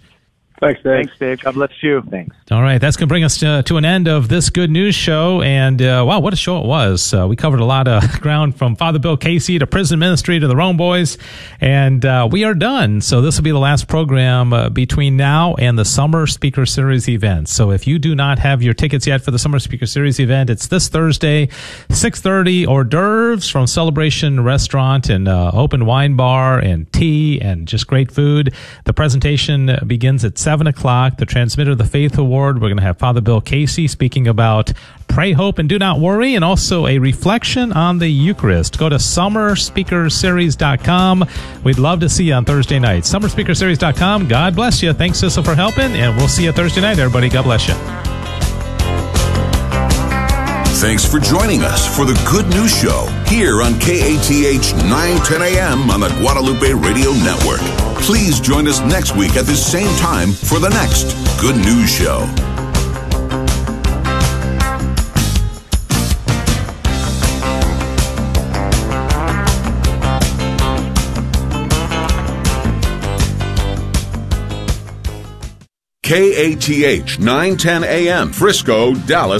Thanks, Dave. Thanks, Dave. God bless you. Thanks. All right, that's going to bring us to, to, an end of this good news show. And uh, wow, what a show it was! Uh, we covered a lot of ground from Father Bill Casey to prison ministry to the Rome Boys, and uh, we are done. So this will be the last program uh, between now and the Summer Speaker Series event. So if you do not have your tickets yet for the Summer Speaker Series event, it's this Thursday, six thirty. Hors d'oeuvres from Celebration Restaurant and uh, open wine bar and tea and just great food. The presentation begins at 7 o'clock. The Transmitter of the Faith Award. We're going to have Father Bill Casey speaking about pray, hope, and do not worry, and also a reflection on the Eucharist. Go to summerspeakerseries.com. We'd love to see you on Thursday night. Summerspeakerseries.com. God bless you. Thanks, Sissel, for helping, and we'll see you Thursday night, everybody. God bless you. Thanks for joining us for the Good News Show here on KATH 910 AM on the Guadalupe Radio Network. Please join us next week at the same time for the next Good News Show. KATH 910 AM, Frisco, Dallas,